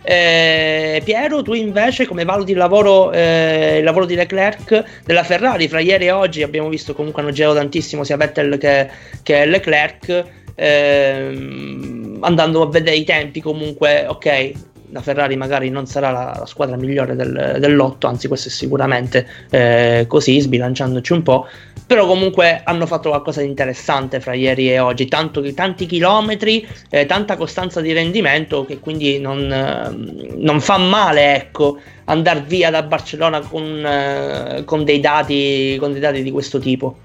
Eh, Piero, tu invece come valuti il lavoro, eh, il lavoro, di Leclerc della Ferrari? Fra ieri e oggi abbiamo visto comunque hanno girato tantissimo sia Vettel che, che Leclerc. Eh, andando a vedere i tempi comunque ok la Ferrari magari non sarà la, la squadra migliore del, del, lotto, anzi questo è sicuramente eh, così, sbilanciandoci un po', però comunque hanno fatto qualcosa di interessante fra ieri e oggi, Tanto, tanti chilometri, eh, tanta costanza di rendimento che quindi non, eh, non fa male, ecco, andare via da Barcellona con, eh, con, dei dati, con dei dati di questo tipo.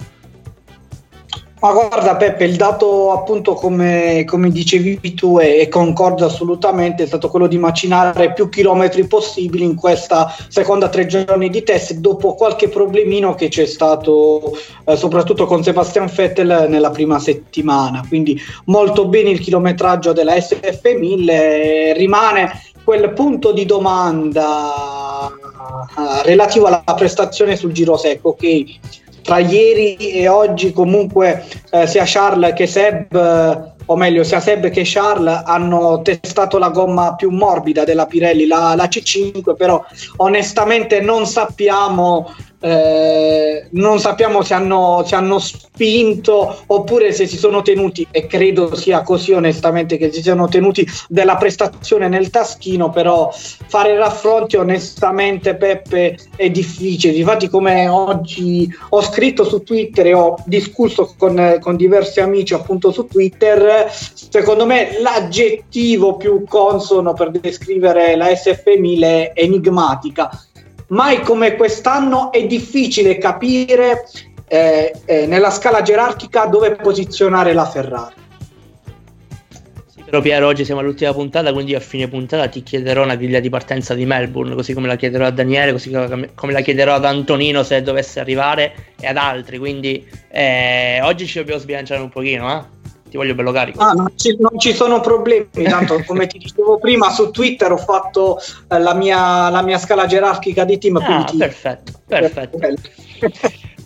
Ma guarda Peppe, il dato appunto come, come dicevi tu e, e, concordo assolutamente è stato quello di macinare più chilometri possibili in questa seconda tre giorni di test dopo qualche problemino che c'è stato eh, soprattutto con Sebastian Vettel nella prima settimana. Quindi molto bene il chilometraggio della SF1000, rimane quel punto di domanda uh, relativo alla prestazione sul giro secco che tra ieri e oggi comunque eh, sia Charles che Seb eh, o meglio sia Seb che Charles hanno testato la gomma più morbida della Pirelli, la, la C5 però onestamente non sappiamo eh, non sappiamo se hanno, se hanno, spinto oppure se si sono tenuti, e credo sia così onestamente che si siano tenuti della prestazione nel taschino, però fare raffronti onestamente Peppe è difficile. Infatti come oggi ho scritto su Twitter e ho discusso con, con diversi amici appunto su Twitter, secondo me l'aggettivo più consono per descrivere la SF1000 è enigmatica mai come quest'anno è difficile capire eh, eh, nella scala gerarchica dove posizionare la Ferrari. Sì, però Piero, oggi siamo all'ultima puntata, quindi a fine puntata ti chiederò una griglia di partenza di Melbourne, così come la chiederò a Daniele, così come la chiederò ad Antonino se dovesse arrivare e ad altri, quindi eh, oggi ci dobbiamo sbilanciare un pochino, eh? Ti voglio bello carico. Ah, non, ci, non ci sono problemi, tanto come ti dicevo prima su Twitter ho fatto eh, la, mia, la, mia, scala gerarchica di team. Ah, perfetto, perfetto.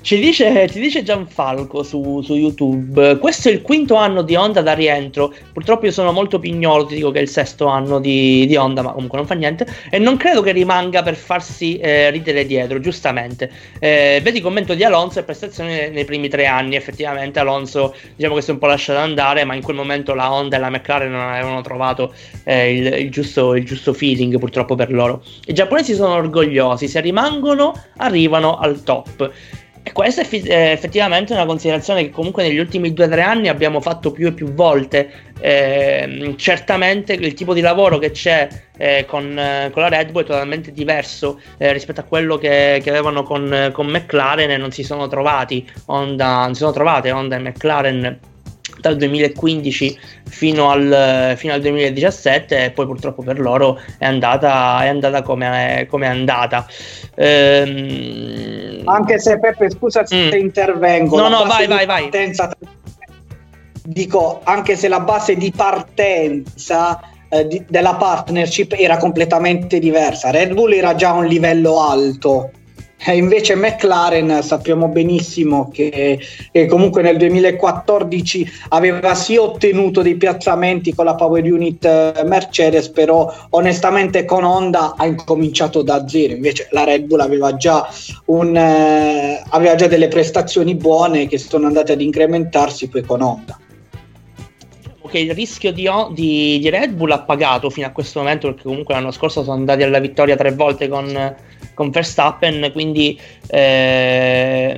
Ci dice, ci dice Gianfalco su, su, YouTube, questo è il quinto anno di Honda da rientro, purtroppo io sono molto pignolo, ti dico che è il sesto anno di, di Honda, ma comunque non fa niente, e non credo che rimanga per farsi eh, ridere dietro, giustamente. Eh, vedi commento di Alonso e prestazioni nei, nei, primi tre anni, effettivamente Alonso diciamo che si è un po' lasciato andare, ma in quel momento la Honda e la McLaren non avevano trovato eh, il, il, giusto, il giusto feeling purtroppo per loro. I giapponesi sono orgogliosi, se rimangono arrivano al top. E questa è effettivamente una considerazione che comunque negli ultimi due o tre anni abbiamo fatto più e più volte. Eh, certamente il tipo di lavoro che c'è eh, con, eh, con, la Red Bull è totalmente diverso eh, rispetto a quello che, che avevano con, con, McLaren e non si sono trovati Honda, non si sono trovate Honda e McLaren dal 2015 fino al, fino al 2017 e poi purtroppo per loro è andata, è andata come, è, come è andata. Ehm... Anche se Peppe, scusa se mm. intervengo. No, no, vai, vai, vai. Dico, anche se la base di partenza eh, di, della partnership era completamente diversa. Red Bull era già a un livello alto invece McLaren sappiamo benissimo che, che, comunque nel 2014 aveva sì ottenuto dei piazzamenti con la Power Unit eh, Mercedes, però onestamente con Honda ha incominciato da zero. Invece la Red Bull aveva già, un, eh, aveva già delle prestazioni buone che sono andate ad incrementarsi poi con Honda che il rischio di, di, di, Red Bull ha pagato fino a questo momento, perché comunque l'anno scorso sono andati alla vittoria tre volte con, con Verstappen, quindi eh,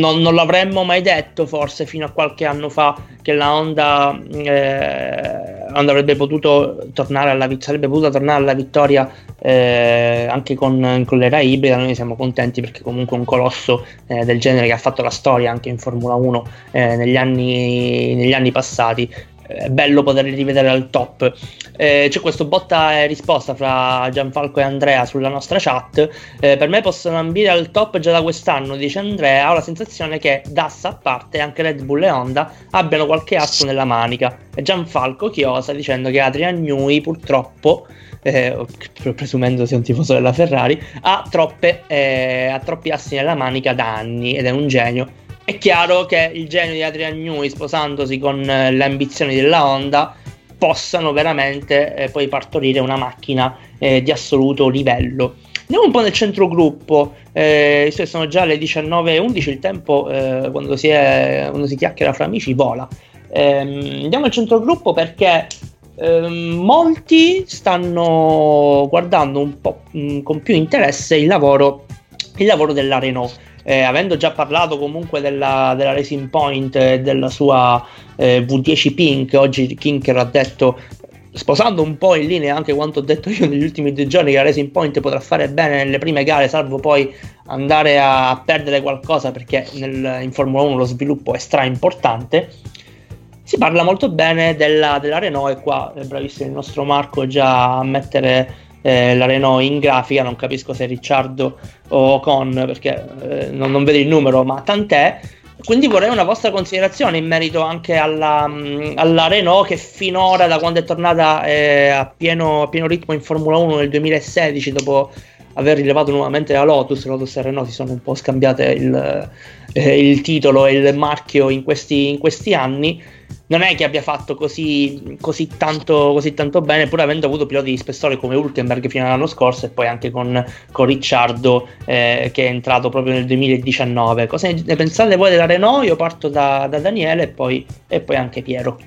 non, non, l'avremmo mai detto forse fino a qualche anno fa che la Honda, eh, Honda avrebbe potuto tornare alla, sarebbe potuta tornare alla vittoria eh, anche con, con, l'era ibrida. Noi siamo contenti perché comunque un colosso eh, del genere che ha fatto la storia anche in Formula 1 eh, negli anni, negli anni passati è bello poterli rivedere al top. Eh, c'è questo botta e risposta fra Gianfalco e Andrea sulla nostra chat. Eh, per me possono ambire al top già da quest'anno, dice Andrea. Ho la sensazione che DAS a parte anche Red Bull e Honda abbiano qualche asso nella manica. E Gianfalco chiosa dicendo che Adrian Newey purtroppo. Eh, presumendo sia un tifoso della Ferrari, ha, troppe, eh, ha troppi assi nella manica da anni ed è un genio è chiaro che il genio di Adrian Newey sposandosi con eh, le ambizioni della Honda possano veramente eh, poi partorire una macchina eh, di assoluto livello. Andiamo un po' nel centro gruppo, eh, sono già le 19.11, il tempo eh, quando, si è, quando si chiacchiera fra amici vola. Ehm, andiamo al centro gruppo perché ehm, molti stanno guardando un po' mm, con più interesse il lavoro, il lavoro della Renault eh, avendo già parlato comunque della, della Racing Point e della sua eh, V10 Pink, oggi Kinker ha detto sposando un po' in linea anche quanto ho detto io negli ultimi due giorni che la Racing Point potrà fare bene nelle prime gare salvo poi andare a, a perdere qualcosa perché nel, in Formula 1 lo sviluppo è stra importante si parla molto bene della, della Renault e qua è bravissimo il nostro Marco già a mettere eh, la Renault in grafica, non capisco se Ricciardo o Con perché eh, non, non vedo il numero, ma tant'è. Quindi vorrei una vostra considerazione in merito anche alla, mm, alla Renault che finora, da quando è tornata eh, a, pieno, a, pieno, ritmo in Formula 1 nel 2016, dopo aver rilevato nuovamente la Lotus, Lotus e Renault si sono un po' scambiate il, eh, il titolo e il marchio in questi, in questi anni non è che abbia fatto così, così, tanto, così tanto, bene, pur avendo avuto piloti di spessore come Hulkenberg fino all'anno scorso e poi anche con, con Ricciardo eh, che è entrato proprio nel 2019. Cosa ne pensate voi della Renault? Io parto da, da Daniele e poi, e poi, anche Piero.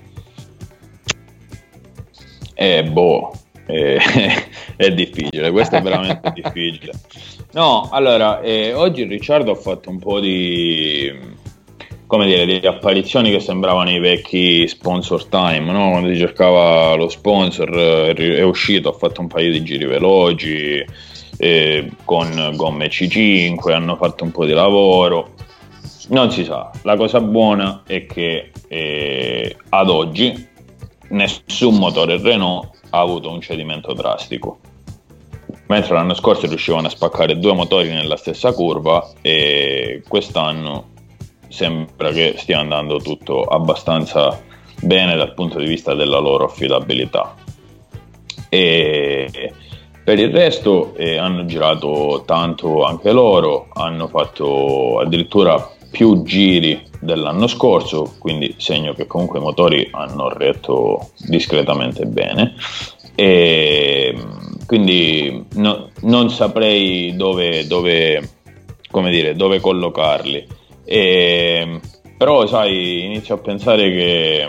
Eh, boh, eh, è difficile, questo è veramente difficile. No, allora, eh, oggi Ricciardo ha fatto un po' di come dire, di apparizioni che sembravano i vecchi sponsor time, no? quando si cercava lo sponsor, eh, è uscito, ha fatto un paio di giri veloci eh, con gomme C5, hanno fatto un po' di lavoro. Non si sa, la cosa buona è che eh, ad oggi nessun motore Renault ha avuto un cedimento drastico. Mentre l'anno scorso riuscivano a spaccare due motori nella stessa curva e quest'anno sembra che stia andando tutto abbastanza bene dal punto di vista della loro affidabilità. E per il resto eh, hanno girato tanto anche loro, hanno fatto addirittura più giri dell'anno scorso, quindi segno che comunque i motori hanno retto discretamente bene. E quindi no, non saprei dove, dove, dire, dove collocarli. E, però, sai, inizio a pensare che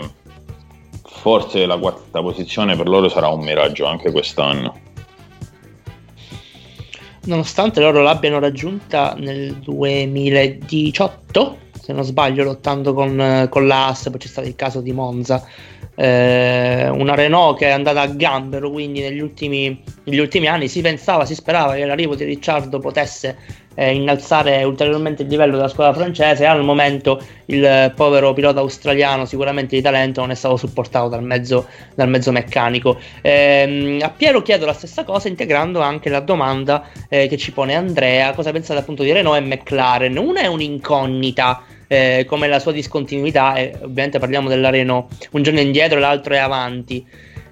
forse la quarta posizione per loro sarà un miraggio anche quest'anno nonostante loro l'abbiano raggiunta nel 2018, se non sbaglio, lottando con, con l'AS, poi c'è stato il caso di Monza. Eh, una Renault che è andata a gambero, quindi negli ultimi, negli ultimi anni si pensava, si sperava che l'arrivo di Ricciardo potesse eh, innalzare ulteriormente il livello della squadra francese. Al momento il povero pilota australiano, sicuramente di talento, non è stato supportato dal mezzo, dal mezzo meccanico. Eh, a Piero chiedo la stessa cosa, integrando anche la domanda eh, che ci pone Andrea: cosa pensate appunto di Renault e McLaren? Una è un'incognita. Eh, come la sua discontinuità, e ovviamente parliamo della Renault un giorno indietro e l'altro è avanti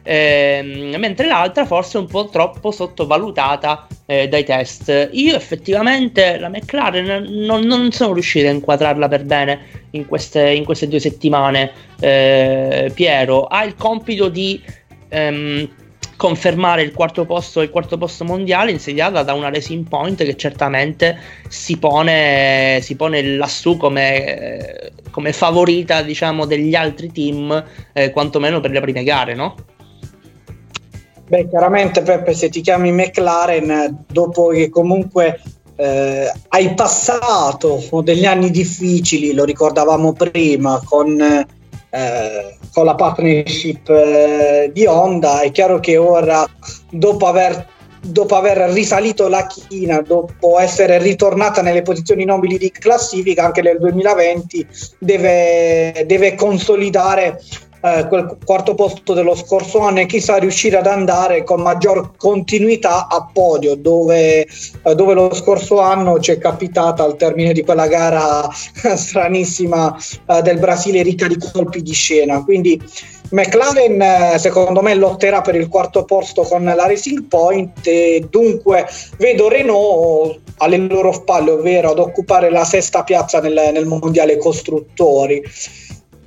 ehm, mentre l'altra forse un po' troppo sottovalutata eh, dai test. Io effettivamente la McLaren non, non, sono riuscito a inquadrarla per bene in queste, in queste due settimane. Eh, Piero ha il compito di... Ehm, confermare il quarto posto il quarto posto mondiale insediata da una Racing Point che certamente si pone, si pone lassù come, come favorita diciamo degli altri team eh, quantomeno per le prime gare no? Beh, chiaramente Peppe, se ti chiami McLaren, dopo che comunque eh, hai passato degli anni difficili, lo ricordavamo prima, con, eh, con la partnership eh, di Honda, è chiaro che ora, dopo aver, dopo aver risalito la china, dopo essere ritornata nelle posizioni nobili di classifica, anche nel 2020 deve, deve consolidare eh, quel quarto posto dello scorso anno e chissà riuscire ad andare con maggior continuità a podio dove, eh, dove lo scorso anno ci è capitata al termine di quella gara stranissima eh, del Brasile ricca di colpi di scena. Quindi McLaren eh, secondo me lotterà per il quarto posto con la Racing Point e dunque vedo Renault alle loro spalle ovvero ad occupare la sesta piazza nel, nel mondiale costruttori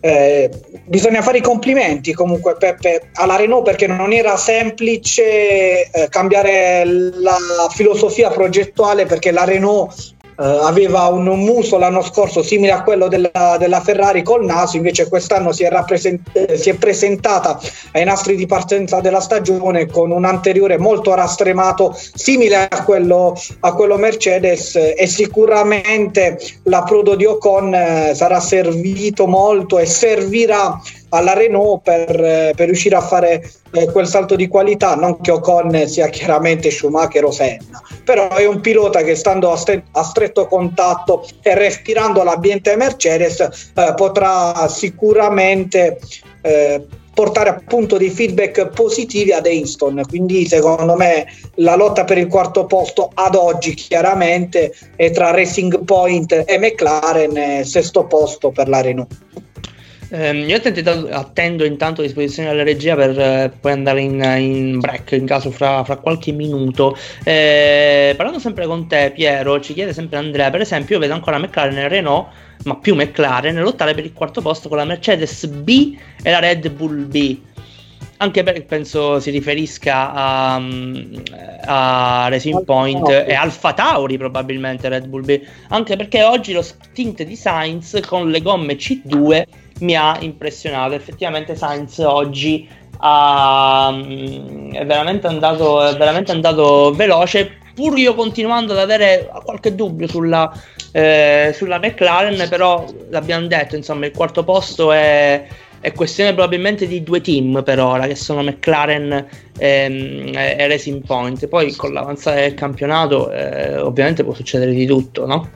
eh, bisogna fare i complimenti comunque Peppe alla Renault perché non era semplice eh, cambiare la filosofia progettuale perché la Renault aveva un, muso l'anno scorso simile a quello della, della Ferrari col naso, invece quest'anno si è, rappresent- si è, presentata ai nastri di partenza della stagione con un anteriore molto rastremato simile a quello, a quello Mercedes e sicuramente l'approdo di Ocon sarà servito molto e servirà alla Renault per, eh, per riuscire a fare eh, quel salto di qualità, non che Ocon sia chiaramente Schumacher o Senna, però è un pilota che stando a, st- a stretto contatto e respirando l'ambiente Mercedes eh, potrà sicuramente eh, portare appunto dei feedback positivi ad Ainston. Quindi, secondo me, la lotta per il quarto posto ad oggi chiaramente è tra Racing Point e McLaren, sesto posto per la Renault. Eh, io attendo, attendo intanto a disposizione della regia per eh, poi andare in, in, break in caso fra, fra qualche minuto. Eh, parlando sempre con te, Piero, ci chiede sempre Andrea. Per esempio, io vedo ancora McLaren e Renault, ma più McLaren, lottare per il quarto posto con la Mercedes B e la Red Bull B anche perché penso si riferisca a, a Racing Point e Alfa Tauri probabilmente Red Bull B anche perché oggi lo stint di Sainz con le gomme C2 mi ha impressionato. Effettivamente Sainz oggi ha, mm, è, veramente andato, è veramente andato veloce, pur io continuando ad avere qualche dubbio sulla, eh, sulla McLaren, però l'abbiamo detto, insomma, il quarto posto è, è questione probabilmente di due team per ora, che sono McLaren ehm, e Racing Point. Poi con l'avanzata del campionato eh, ovviamente può succedere di tutto, no?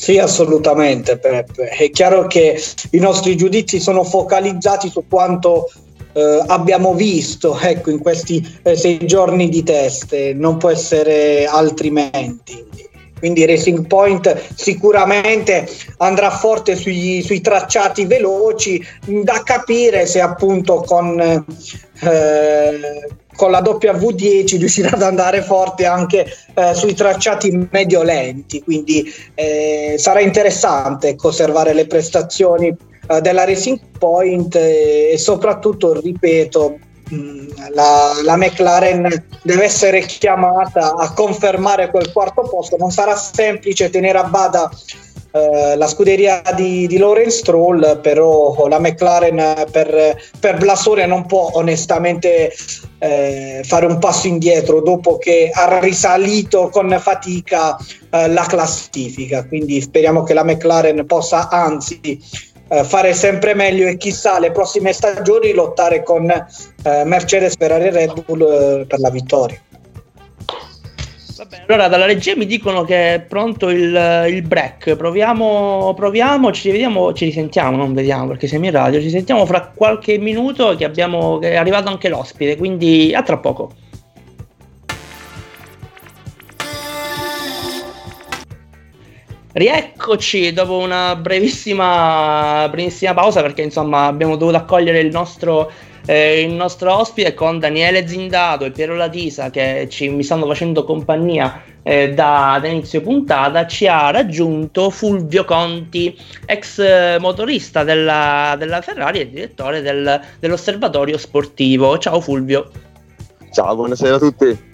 Sì, assolutamente Peppe. È chiaro che i nostri giudizi sono focalizzati su quanto eh, abbiamo visto ecco, in questi eh, sei giorni di test, non può essere altrimenti. Quindi Racing Point sicuramente andrà forte sui, sui tracciati veloci, da capire se appunto con, eh, con la WD10 riuscirà ad andare forte anche eh, sui tracciati medio lenti, quindi eh, sarà interessante conservare le prestazioni eh, della Racing Point e soprattutto, ripeto, la, la, McLaren deve essere chiamata a confermare quel quarto posto. Non sarà semplice tenere a bada eh, la scuderia di, di Lawrence Stroll, però la McLaren per, per Blasone non può onestamente eh, fare un passo indietro dopo che ha risalito con fatica eh, la classifica. Quindi speriamo che la McLaren possa anzi eh, fare sempre meglio e chissà le prossime stagioni lottare con eh, Mercedes, Ferrari e Red Bull per la vittoria. Allora, dalla regia mi dicono che è pronto il, il break. Proviamo, proviamo, ci vediamo, ci risentiamo, non vediamo perché siamo in radio. Ci sentiamo fra qualche minuto che, abbiamo, che è arrivato anche l'ospite, quindi a tra poco. Rieccoci dopo una brevissima, brevissima pausa perché insomma abbiamo dovuto accogliere il nostro eh, il nostro ospite con Daniele Zindato e Piero Latisa che ci, mi stanno facendo compagnia eh, da, da, inizio puntata ci ha raggiunto Fulvio Conti, ex motorista della, della Ferrari e direttore del, dell'osservatorio sportivo. Ciao Fulvio. Ciao, buonasera a tutti.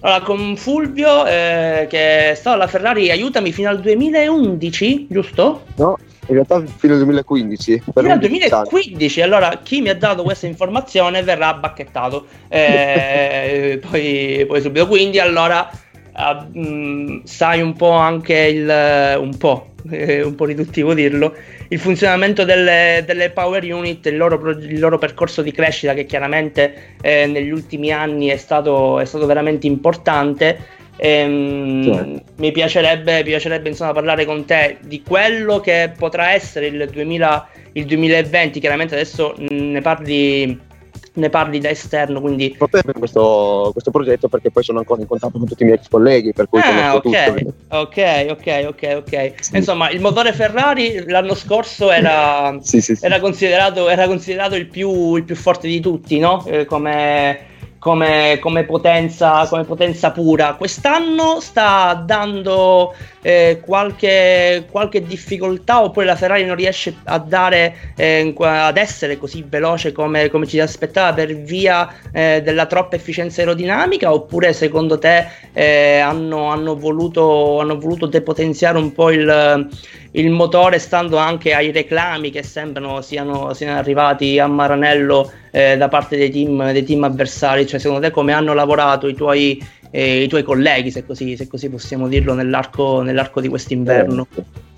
Allora, con Fulvio, eh, che è stato alla Ferrari, aiutami, fino al 2011, giusto? No, in realtà fino al 2015. fino al 2015, anni. allora chi mi ha dato questa informazione verrà bacchettato. Eh, poi, poi, subito, quindi allora uh, mh, sai un po' anche il... un po', è un po' riduttivo dirlo, il funzionamento delle, delle power unit, il loro, il loro, percorso di crescita che chiaramente eh, negli ultimi anni è stato, è stato veramente importante Ehm, certo. Mi piacerebbe, piacerebbe insomma, parlare con te di quello che potrà essere il, 2000, il 2020. Chiaramente adesso ne parli ne parli da esterno, quindi... Questo, questo, progetto perché poi sono ancora in contatto con tutti i miei ex colleghi, per cui ah, okay. ok, ok, ok, ok. Sì. Insomma, il motore Ferrari l'anno scorso era, sì, sì, era, considerato, era considerato, il più, il più forte di tutti, no? Eh, come come, come, potenza, come potenza pura. Quest'anno sta dando eh, qualche, qualche, difficoltà oppure la Ferrari non riesce a dare, eh, ad essere così veloce come, come ci si aspettava per via eh, della troppa efficienza aerodinamica oppure secondo te eh, hanno, hanno, voluto, hanno voluto depotenziare un po' il il motore stando anche ai reclami che sembrano siano, siano arrivati a Maranello eh, da parte dei team, dei team, avversari, cioè secondo te come hanno lavorato i tuoi, eh, i tuoi colleghi, se così, se così, possiamo dirlo, nell'arco, nell'arco di quest'inverno? Eh.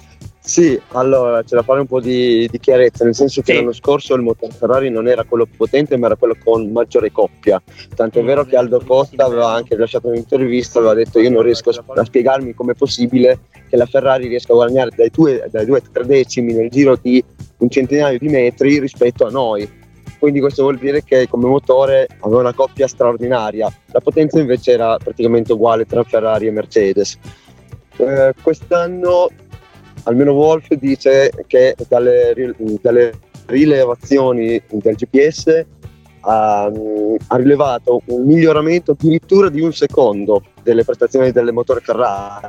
Sì, allora c'è da fare un po' di, di chiarezza, nel senso che sì. l'anno scorso il motore Ferrari non era quello potente, ma era quello con maggiore coppia. Tanto è vero che Aldo Costa aveva anche rilasciato un'intervista, aveva detto io non riesco a spiegarmi com'è possibile che la Ferrari riesca a guadagnare dai 2 ai 3 decimi nel giro di un centinaio di metri rispetto a noi. Quindi questo vuol dire che come motore aveva una coppia straordinaria. La potenza invece era praticamente uguale tra Ferrari e Mercedes. Eh, quest'anno almeno Wolf dice che dalle, dalle rilevazioni del GPS ha, ha, rilevato un miglioramento addirittura di un secondo delle prestazioni del motore Ferrari,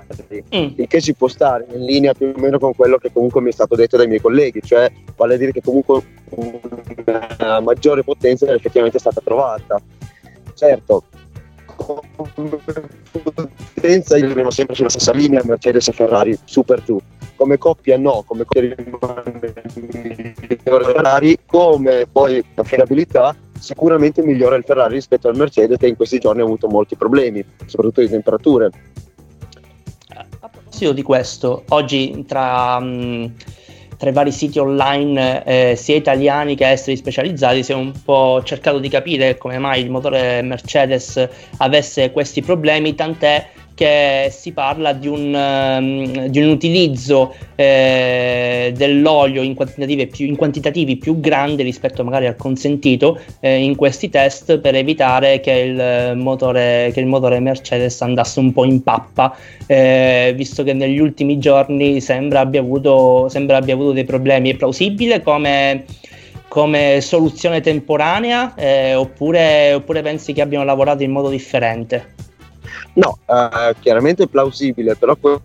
mm. il che ci può stare in linea più o meno con quello che comunque mi è stato detto dai miei colleghi, cioè vale a dire che comunque una maggiore potenza effettivamente è stata trovata. Certo, come potenza io sempre sulla stessa linea Mercedes e Ferrari, super giù come coppia no, come coppia rimane Ferrari, come poi affidabilità sicuramente migliora il Ferrari rispetto al Mercedes che in questi giorni ha avuto molti problemi, soprattutto di temperature. A proposito di questo, oggi tra, mh, tra i vari siti online, eh, sia italiani che esteri specializzati, si è un po' cercato di capire come mai il motore Mercedes avesse questi problemi, tant'è che si parla di un, um, di un utilizzo eh, dell'olio in quantitativi, più, in quantitativi, più, grandi rispetto magari al consentito eh, in questi test per evitare che il, motore, che il motore Mercedes andasse un po' in pappa, eh, visto che negli ultimi giorni sembra abbia avuto, sembra abbia avuto dei problemi. È plausibile come come soluzione temporanea eh, oppure, oppure, pensi che abbiano lavorato in modo differente? No, eh, chiaramente è plausibile, però questo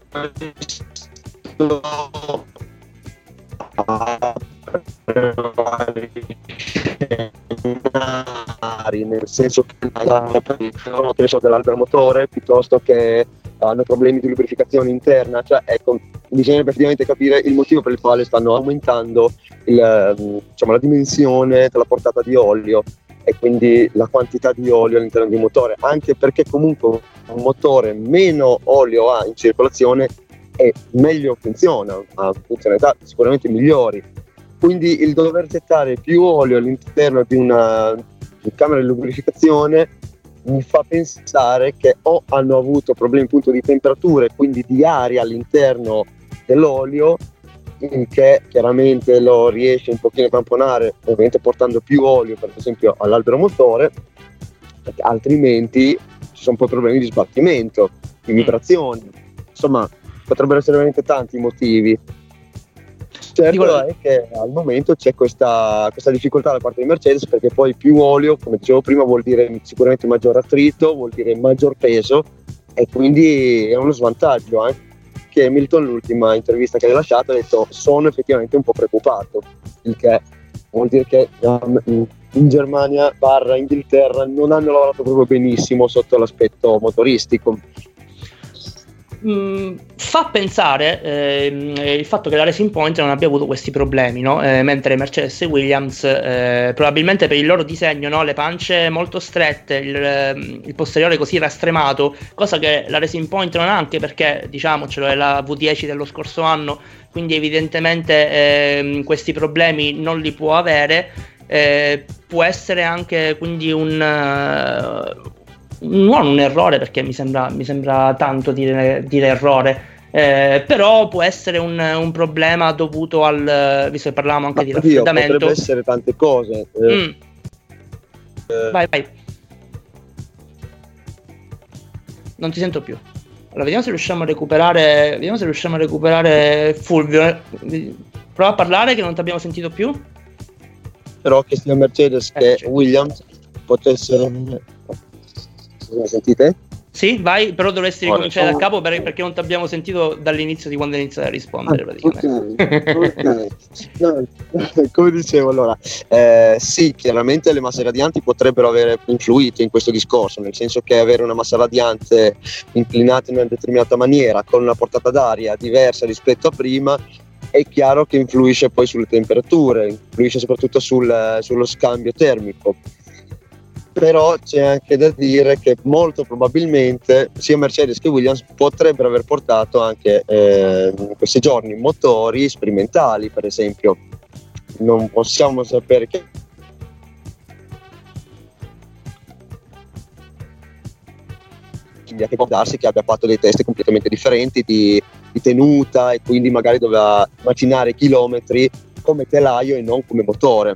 nel senso che hanno preso dell'albero motore piuttosto che hanno problemi di lubrificazione interna, cioè ecco, bisogna effettivamente capire il motivo per il quale stanno aumentando il, diciamo, la dimensione della portata di olio e quindi la quantità di olio all'interno di un motore, anche perché comunque motore meno olio ha in circolazione e meglio funziona, ha funzionalità sicuramente migliori. Quindi il dover gettare più olio all'interno di una, di camera di lubrificazione mi fa pensare che o hanno avuto problemi appunto di temperatura e quindi di aria all'interno dell'olio che chiaramente lo riesce un pochino a tamponare ovviamente portando più olio per esempio all'albero motore altrimenti ci sono poi problemi di sbattimento di vibrazioni insomma potrebbero essere veramente tanti i motivi certo è che al momento c'è questa, questa, difficoltà da parte di Mercedes perché poi più olio, come dicevo prima, vuol dire sicuramente maggior attrito, vuol dire maggior peso e quindi è uno svantaggio. Anche Hamilton, l'ultima intervista che ha rilasciato, ha detto sono effettivamente un po' preoccupato, il che vuol dire che um, in Germania barra Inghilterra non hanno lavorato proprio benissimo sotto l'aspetto motoristico mm, fa pensare eh, il fatto che la Racing Point non abbia avuto questi problemi, no? eh, mentre Mercedes e Williams, eh, probabilmente per il loro disegno, no? le pance molto strette, il, ehm, il, posteriore così rastremato, cosa che la Racing Point non ha anche perché, diciamocelo, è la V10 dello scorso anno, quindi evidentemente ehm, questi problemi non li può avere. Eh, può essere anche quindi un, non un errore perché mi sembra, mi sembra tanto dire, dire errore. Eh, però può essere un, un, problema dovuto al visto che parlavamo anche Ma di raffreddamento potrebbe essere tante cose eh, mm. eh. vai vai non ti sento più allora vediamo se riusciamo a recuperare vediamo se riusciamo a recuperare Fulvio prova a parlare che non ti abbiamo sentito più però che sia Mercedes che certo. Williams potessero mi sentite? Sì, vai, però dovresti ricominciare da capo perché non ti abbiamo sentito dall'inizio di quando hai iniziato a rispondere. Ah, praticamente. Okay, okay. No, come dicevo, allora, eh, sì, chiaramente le masse radianti potrebbero aver influito in questo discorso, nel senso che avere una massa radiante inclinata in una determinata maniera, con una portata d'aria diversa rispetto a prima, è chiaro che influisce poi sulle temperature, influisce soprattutto sul, sullo scambio termico però c'è anche da dire che molto probabilmente sia Mercedes che Williams potrebbero aver portato anche eh, in questi giorni motori sperimentali, per esempio. Non possiamo sapere che quindi può darsi che abbia fatto dei test completamente differenti di, di, tenuta e quindi magari doveva macinare chilometri come telaio e non come motore.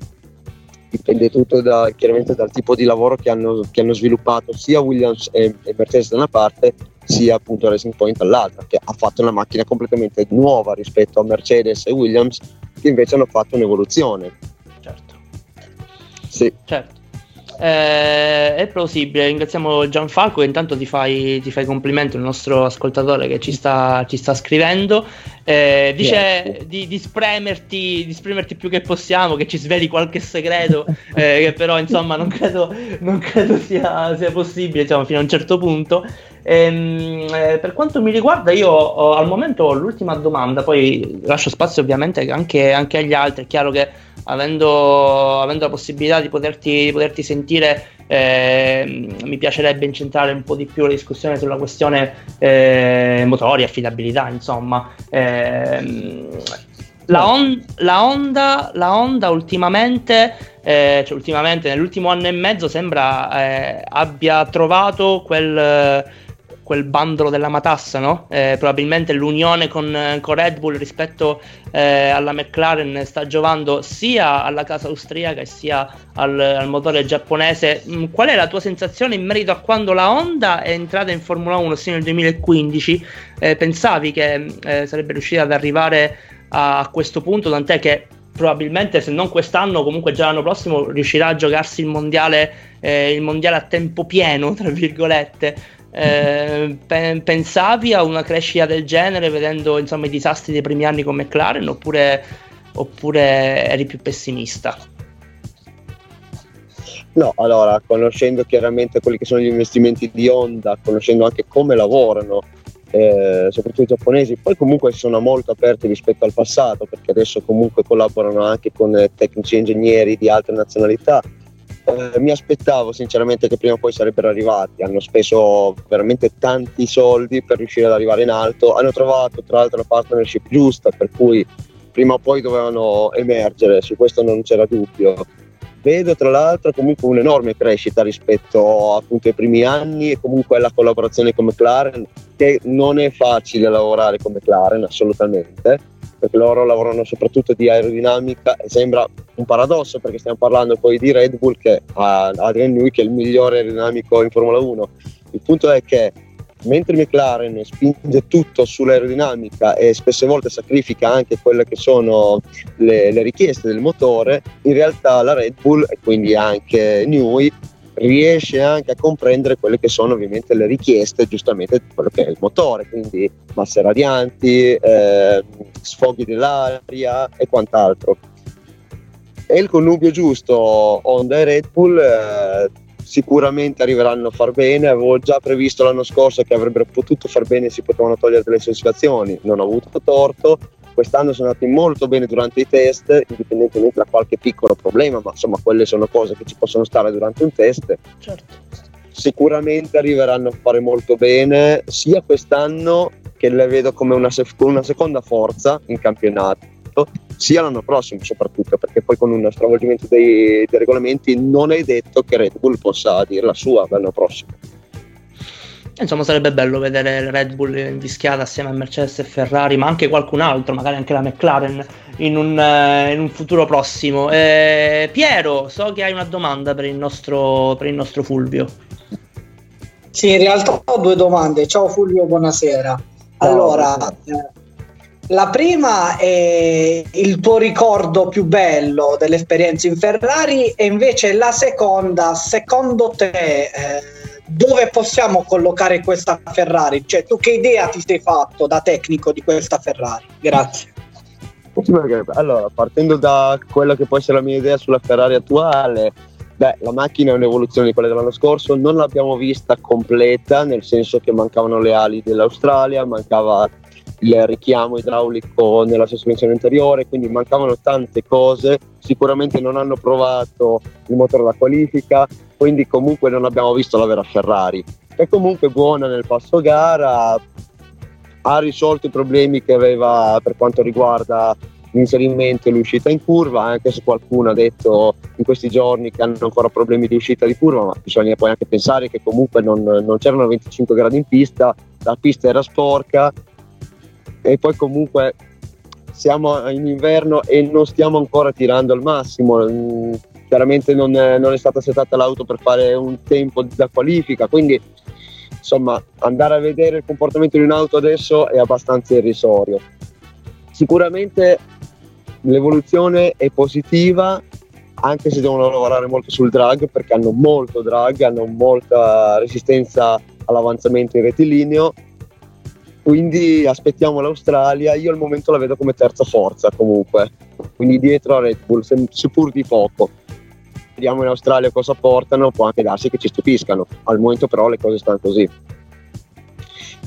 Dipende tutto da, chiaramente dal tipo di lavoro che hanno, che hanno sviluppato sia Williams e, e, Mercedes da una parte sia appunto Racing Point dall'altra che ha fatto una macchina completamente nuova rispetto a Mercedes e Williams che invece hanno fatto un'evoluzione. Certo. Sì. Certo eh, è plausibile, ringraziamo Gianfalco che intanto ti fai, ti fai complimento il nostro ascoltatore che ci sta, ci sta scrivendo. Eh, dice di, di, spremerti, di, spremerti, più che possiamo, che ci sveli qualche segreto, eh, che però insomma non credo, non credo sia, sia, possibile diciamo, fino a un certo punto. Ehm, eh, per quanto mi riguarda, io ho, al momento ho l'ultima domanda, poi lascio spazio ovviamente anche, anche agli altri. È chiaro che avendo, avendo la possibilità di poterti, di poterti sentire, eh, mi piacerebbe incentrare un po' di più la discussione sulla questione eh, motori, affidabilità, insomma. Eh, la, on- la, Honda, la Honda ultimamente, eh, cioè ultimamente nell'ultimo anno e mezzo sembra eh, abbia trovato quel quel bandolo della matassa, no? Eh, probabilmente l'unione con, con, Red Bull rispetto eh, alla McLaren sta giovando sia alla casa austriaca sia al, al motore giapponese. Mm, qual è la tua sensazione in merito a quando la Honda è entrata in Formula 1 sia nel 2015? Eh, pensavi che eh, sarebbe riuscita ad arrivare a, a questo punto, tant'è che probabilmente se non quest'anno comunque già l'anno prossimo riuscirà a giocarsi il mondiale, eh, il mondiale a tempo pieno tra virgolette eh, pe- pensavi a una crescita del genere vedendo insomma, i disastri dei primi anni con McLaren oppure, oppure eri più pessimista? No, allora, conoscendo chiaramente quelli che sono gli investimenti di Honda, conoscendo anche come lavorano, eh, soprattutto i giapponesi, poi comunque sono molto aperti rispetto al passato, perché adesso comunque collaborano anche con tecnici e ingegneri di altre nazionalità, eh, mi aspettavo sinceramente che prima o poi sarebbero arrivati, hanno speso veramente tanti soldi per riuscire ad arrivare in alto, hanno trovato tra l'altro la partnership giusta per cui prima o poi dovevano emergere, su questo non c'era dubbio. Vedo tra l'altro comunque un'enorme crescita rispetto appunto ai primi anni e comunque alla collaborazione con McLaren, che non è facile lavorare con McLaren assolutamente perché loro lavorano soprattutto di aerodinamica e sembra un paradosso perché stiamo parlando poi di Red Bull che ha Adrian Newey che è il migliore aerodinamico in Formula 1. Il punto è che mentre McLaren spinge tutto sull'aerodinamica e spesse volte sacrifica anche quelle che sono le, le richieste del motore, in realtà la Red Bull e quindi anche Newey riesce anche a comprendere quelle che sono ovviamente le richieste giustamente di quello che è il motore, quindi masse radianti, eh, sfoghi dell'aria e quant'altro. E il connubio giusto Honda e Red Bull eh, sicuramente arriveranno a far bene, avevo già previsto l'anno scorso che avrebbero potuto far bene e si potevano togliere delle soddisfazioni, non ho avuto torto, quest'anno sono andati molto bene durante i test, indipendentemente da qualche piccolo problema, ma insomma quelle sono cose che ci possono stare durante un test. Certo. Sicuramente arriveranno a fare molto bene sia quest'anno che le vedo come una, sef- una seconda forza in campionato, sia l'anno prossimo soprattutto, perché poi con uno stravolgimento dei, dei regolamenti non è detto che Red Bull possa dire la sua l'anno prossimo. Insomma, sarebbe bello vedere Red Bull invischiata assieme a Mercedes e Ferrari, ma anche qualcun altro, magari anche la McLaren, in un, uh, in un futuro prossimo. Eh, Piero, so che hai una domanda per il nostro, per il nostro Fulvio. Sì, in realtà ho due domande. Ciao Fulvio, buonasera. Allora, eh, la prima è il tuo ricordo più bello dell'esperienza in Ferrari e invece la seconda, secondo te... Eh, dove possiamo collocare questa Ferrari? Cioè, tu che idea ti sei fatto da tecnico di questa Ferrari? Grazie. Allora, partendo da quella che può essere la mia idea sulla Ferrari attuale, beh, la macchina è un'evoluzione di quella dell'anno scorso, non l'abbiamo vista completa, nel senso che mancavano le ali dell'Australia, mancava il richiamo idraulico nella sospensione anteriore, quindi mancavano tante cose, sicuramente non hanno provato il motore da qualifica, quindi comunque non abbiamo visto la vera Ferrari. È comunque buona nel passo gara, ha risolto i problemi che aveva per quanto riguarda l'inserimento e l'uscita in curva, anche se qualcuno ha detto in questi giorni che hanno ancora problemi di uscita di curva, ma bisogna poi anche pensare che comunque non, non c'erano 25 gradi in pista, la pista era sporca e poi comunque siamo in inverno e non stiamo ancora tirando al massimo chiaramente non è, non è stata settata l'auto per fare un tempo da qualifica, quindi insomma andare a vedere il comportamento di un'auto adesso è abbastanza irrisorio. Sicuramente l'evoluzione è positiva, anche se devono lavorare molto sul drag perché hanno molto drag, hanno molta resistenza all'avanzamento in rettilineo. Quindi aspettiamo l'Australia, io al momento la vedo come terza forza comunque, quindi dietro a Red Bull, seppur di poco vediamo in Australia cosa portano, può anche darsi che ci stupiscano. Al momento però le cose stanno così.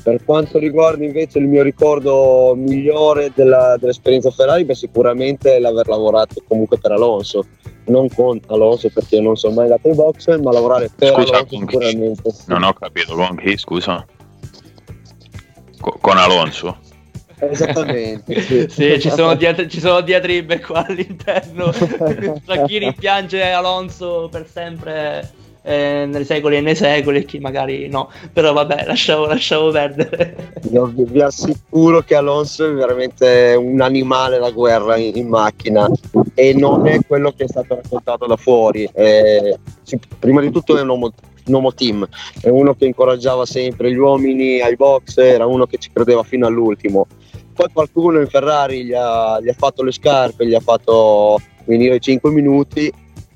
Per quanto riguarda invece il mio ricordo migliore della, dell'esperienza Ferrari, beh, sicuramente è l'aver lavorato comunque per Alonso, non con Alonso perché non sono mai andato in box, ma lavorare per scusa, Alonso sicuramente. Non ho capito con chi, scusa? Con Alonso? Esattamente. Sì. sì ci, sono diat- ci, sono diatribe qua all'interno tra chi rimpiange Alonso per sempre eh, nei secoli e nei secoli e chi magari no. Però vabbè, lasciamo, lasciamo perdere. Io vi, vi, assicuro che Alonso è veramente un animale da guerra in, in macchina e non è quello che è stato raccontato da fuori. Eh, sì, prima di tutto è un uomo un uomo team, è uno che incoraggiava sempre gli uomini ai box, era uno che ci credeva fino all'ultimo. Poi qualcuno in Ferrari gli ha, gli ha fatto le scarpe, gli ha fatto venire 5 minuti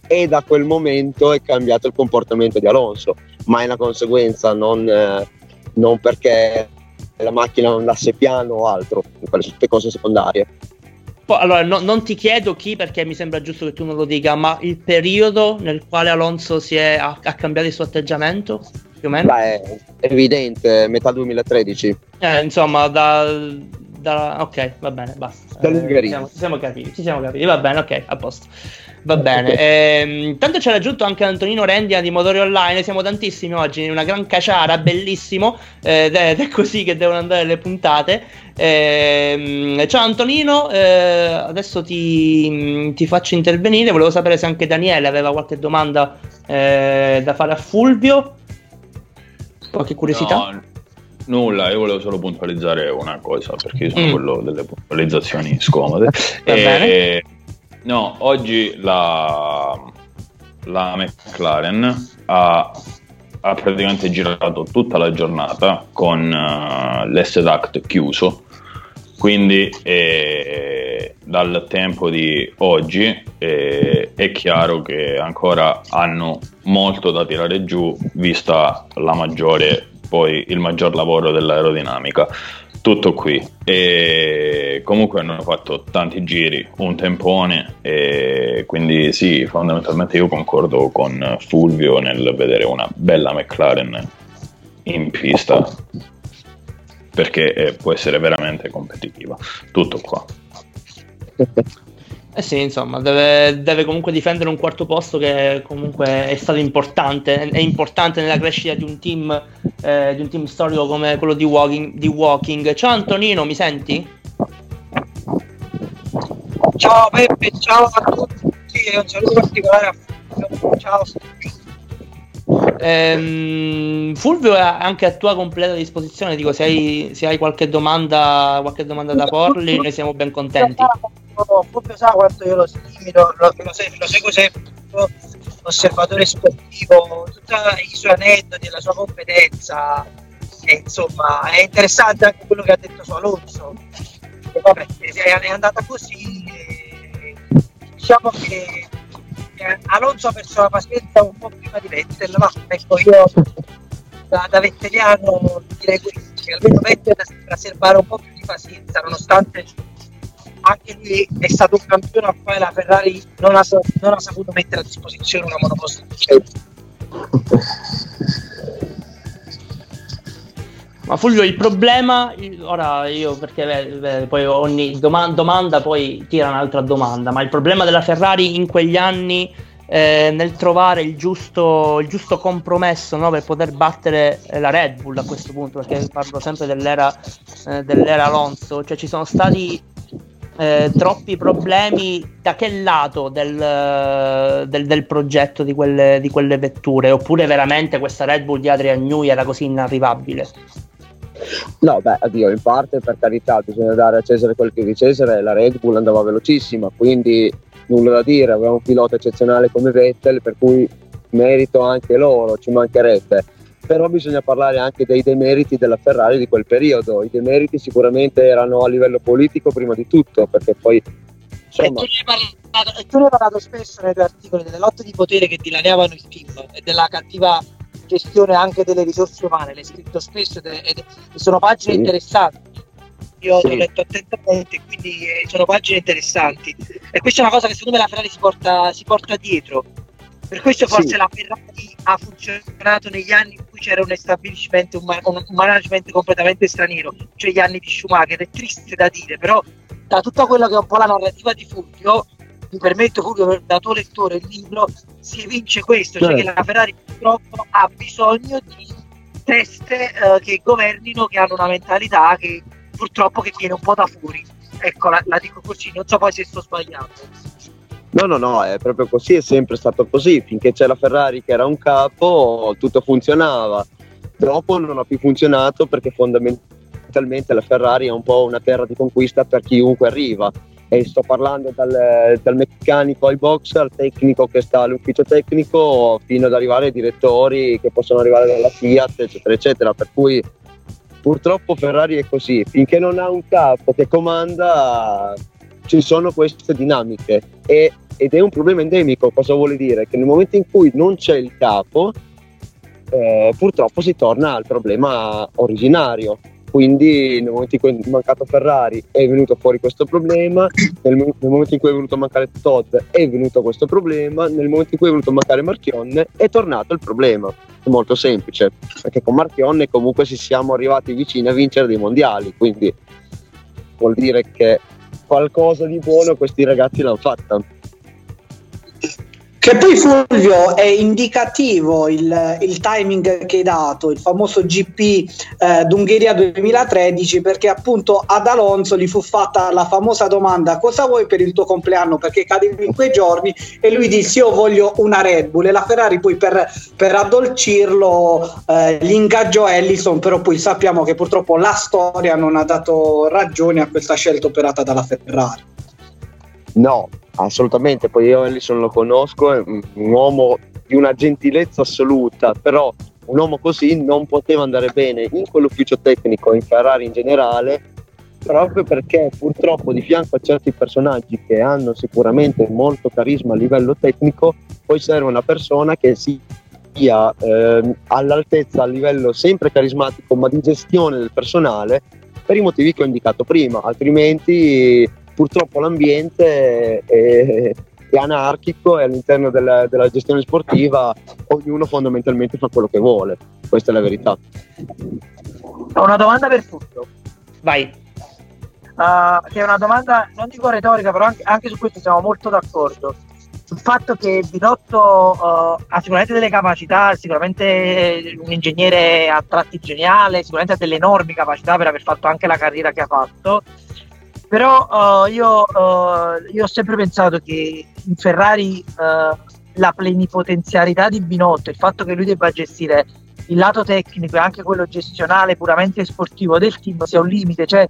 e da quel momento è cambiato il comportamento di Alonso, ma è una conseguenza, non, eh, non perché la macchina andasse piano o altro, quelle cose secondarie. Allora, no, non ti chiedo chi perché mi sembra giusto che tu non lo dica, ma il periodo nel quale Alonso è, ha, ha, cambiato il suo atteggiamento? Più o meno? Beh, è evidente, metà 2013. Eh, insomma, da, da, ok, va bene, basta. Dall'Ungheria. Eh, ci, siamo, ci siamo capiti, ci siamo capiti, va bene, ok, a posto. Va bene. Eh, tanto c'è raggiunto anche Antonino Rendia di Motori Online. Siamo tantissimi oggi, una gran caciara, bellissimo. Eh, ed è così che devono andare le puntate. Eh, ciao Antonino, eh, adesso ti, ti, faccio intervenire. Volevo sapere se anche Daniele aveva qualche domanda eh, da fare a Fulvio. Qualche curiosità? No. Nulla, io volevo solo puntualizzare una cosa perché io sono mm. quello delle puntualizzazioni scomode. Va e, bene No, oggi la, la McLaren ha, ha, praticamente girato tutta la giornata con uh, l'S-Duct chiuso, quindi eh, dal tempo di oggi eh, è chiaro che ancora hanno molto da tirare giù vista maggiore, poi il maggior lavoro dell'aerodinamica tutto qui. E comunque hanno fatto tanti giri, un tempone, e quindi sì, fondamentalmente io concordo con Fulvio nel vedere una bella McLaren in pista perché eh, può essere veramente competitiva. Tutto qua. Eh sì, insomma, deve, deve, comunque difendere un quarto posto che comunque è stato importante, è importante nella crescita di un team, eh, di un team storico come quello di walking, di walking. Ciao Antonino, mi senti? Ciao Peppe, ciao a tutti e un saluto particolare a Fulvio. Ciao. Ehm, Fulvio è anche a tua completa disposizione, dico se hai, se hai qualche, domanda, qualche domanda da porli, noi siamo ben contenti proprio sa quanto io lo lo, lo, lo seguo sempre, osservatore sportivo, tutti i suoi aneddoti, la sua competenza, e, insomma è interessante anche quello che ha detto su Alonso. E vabbè, è, andata così, e, diciamo che Alonso ha perso la pazienza un po' prima di Vettel, ma ecco io da, da vetteriano direi questo, che almeno Vettel sembra serbare un po' più di pazienza, nonostante anche lui è stato un campione a quale la Ferrari non ha, non ha saputo mettere a disposizione una monoposto. Ma Fulvio, il problema, ora io perché beh, poi ogni domanda, domanda poi tira un'altra domanda, ma il problema della Ferrari in quegli anni eh, nel trovare il giusto, il giusto compromesso no, per poter battere la Red Bull a questo punto, perché parlo sempre dell'era, eh, dell'era Alonso, cioè ci sono stati eh, troppi problemi da che lato del, del, del progetto di quelle, di quelle, vetture oppure veramente questa Red Bull di Adrian Newey era così inarrivabile? No, beh, addio, in parte per carità bisogna dare a Cesare quel che di Cesare, la Red Bull andava velocissima, quindi nulla da dire, aveva un pilota eccezionale come Vettel, per cui merito anche loro, ci mancherebbe però bisogna parlare anche dei demeriti della Ferrari di quel periodo. I demeriti sicuramente erano a livello politico prima di tutto, perché poi... Insomma... E, tu parlato, e tu ne hai parlato spesso nei tuoi articoli delle lotte di potere che dilaniavano il team e della cattiva gestione anche delle risorse umane, l'hai scritto spesso ed, ed, sono pagine sì. interessanti. Io sì. ho letto attentamente, quindi eh, sono pagine interessanti. E questa è una cosa che secondo me la Ferrari si porta, si porta dietro per questo forse sì. la Ferrari ha funzionato negli anni in cui c'era un establishment, un, un, management completamente straniero, cioè gli anni di Schumacher. È triste da dire, però da tutta quella che è un po' la narrativa di Fulvio, mi permetto Fulvio da tuo lettore il libro, si evince questo, cioè che la Ferrari purtroppo ha bisogno di teste uh, che governino, che hanno una mentalità che purtroppo che viene un po' da fuori. Ecco, la, la dico così, non so poi se sto sbagliando. No, no, no, è proprio così, è sempre stato così. Finché c'è la Ferrari che era un capo, tutto funzionava. Dopo non ha più funzionato perché fondamentalmente la Ferrari è un po' una terra di conquista per chiunque arriva. E sto parlando dal, dal meccanico ai box, al tecnico che sta all'ufficio tecnico, fino ad arrivare ai direttori che possono arrivare dalla Fiat, eccetera, eccetera. Per cui purtroppo Ferrari è così, finché non ha un capo che comanda ci sono queste dinamiche e, ed è un problema endemico, cosa vuole dire? Che nel momento in cui non c'è il capo, eh, purtroppo si torna al problema originario. Quindi nel momento in cui è mancato Ferrari è venuto fuori questo problema, nel, nel, momento in cui è venuto a mancare Todd è venuto questo problema, nel momento in cui è venuto a mancare Marchionne è tornato il problema. È molto semplice, perché con Marchionne comunque ci siamo arrivati vicini a vincere dei mondiali, quindi vuol dire che qualcosa di buono questi ragazzi l'hanno fatta. Che poi Fulvio è indicativo il, il, timing che hai dato, il famoso GP eh, d'Ungheria 2013, perché appunto ad Alonso gli fu fatta la famosa domanda cosa vuoi per il tuo compleanno perché cadevi in quei giorni e lui disse io voglio una Red Bull e la Ferrari poi per, per addolcirlo eh, gli ingaggiò Ellison, però poi sappiamo che purtroppo la storia non ha dato ragione a questa scelta operata dalla Ferrari. No, assolutamente. Poi io Ellison lo conosco, è un uomo di una gentilezza assoluta, però un uomo così non poteva andare bene in quell'ufficio tecnico, in Ferrari in generale, proprio perché purtroppo di fianco a certi personaggi che hanno sicuramente molto carisma a livello tecnico, poi serve una persona che sia eh, all'altezza a livello sempre carismatico, ma di gestione del personale per i motivi che ho indicato prima, altrimenti purtroppo l'ambiente è, è anarchico e all'interno della, della, gestione sportiva ognuno fondamentalmente fa quello che vuole, questa è la verità. Ho una domanda per tutto. Vai. Uh, che è una domanda, non dico retorica, però anche, anche su questo siamo molto d'accordo. Sul fatto che Binotto uh, ha sicuramente delle capacità, sicuramente un ingegnere a tratti geniale, sicuramente ha delle enormi capacità per aver fatto anche la carriera che ha fatto però uh, io, uh, io, ho sempre pensato che in Ferrari uh, la plenipotenzialità di Binotto, il fatto che lui debba gestire il lato tecnico e anche quello gestionale puramente sportivo del team sia un limite, cioè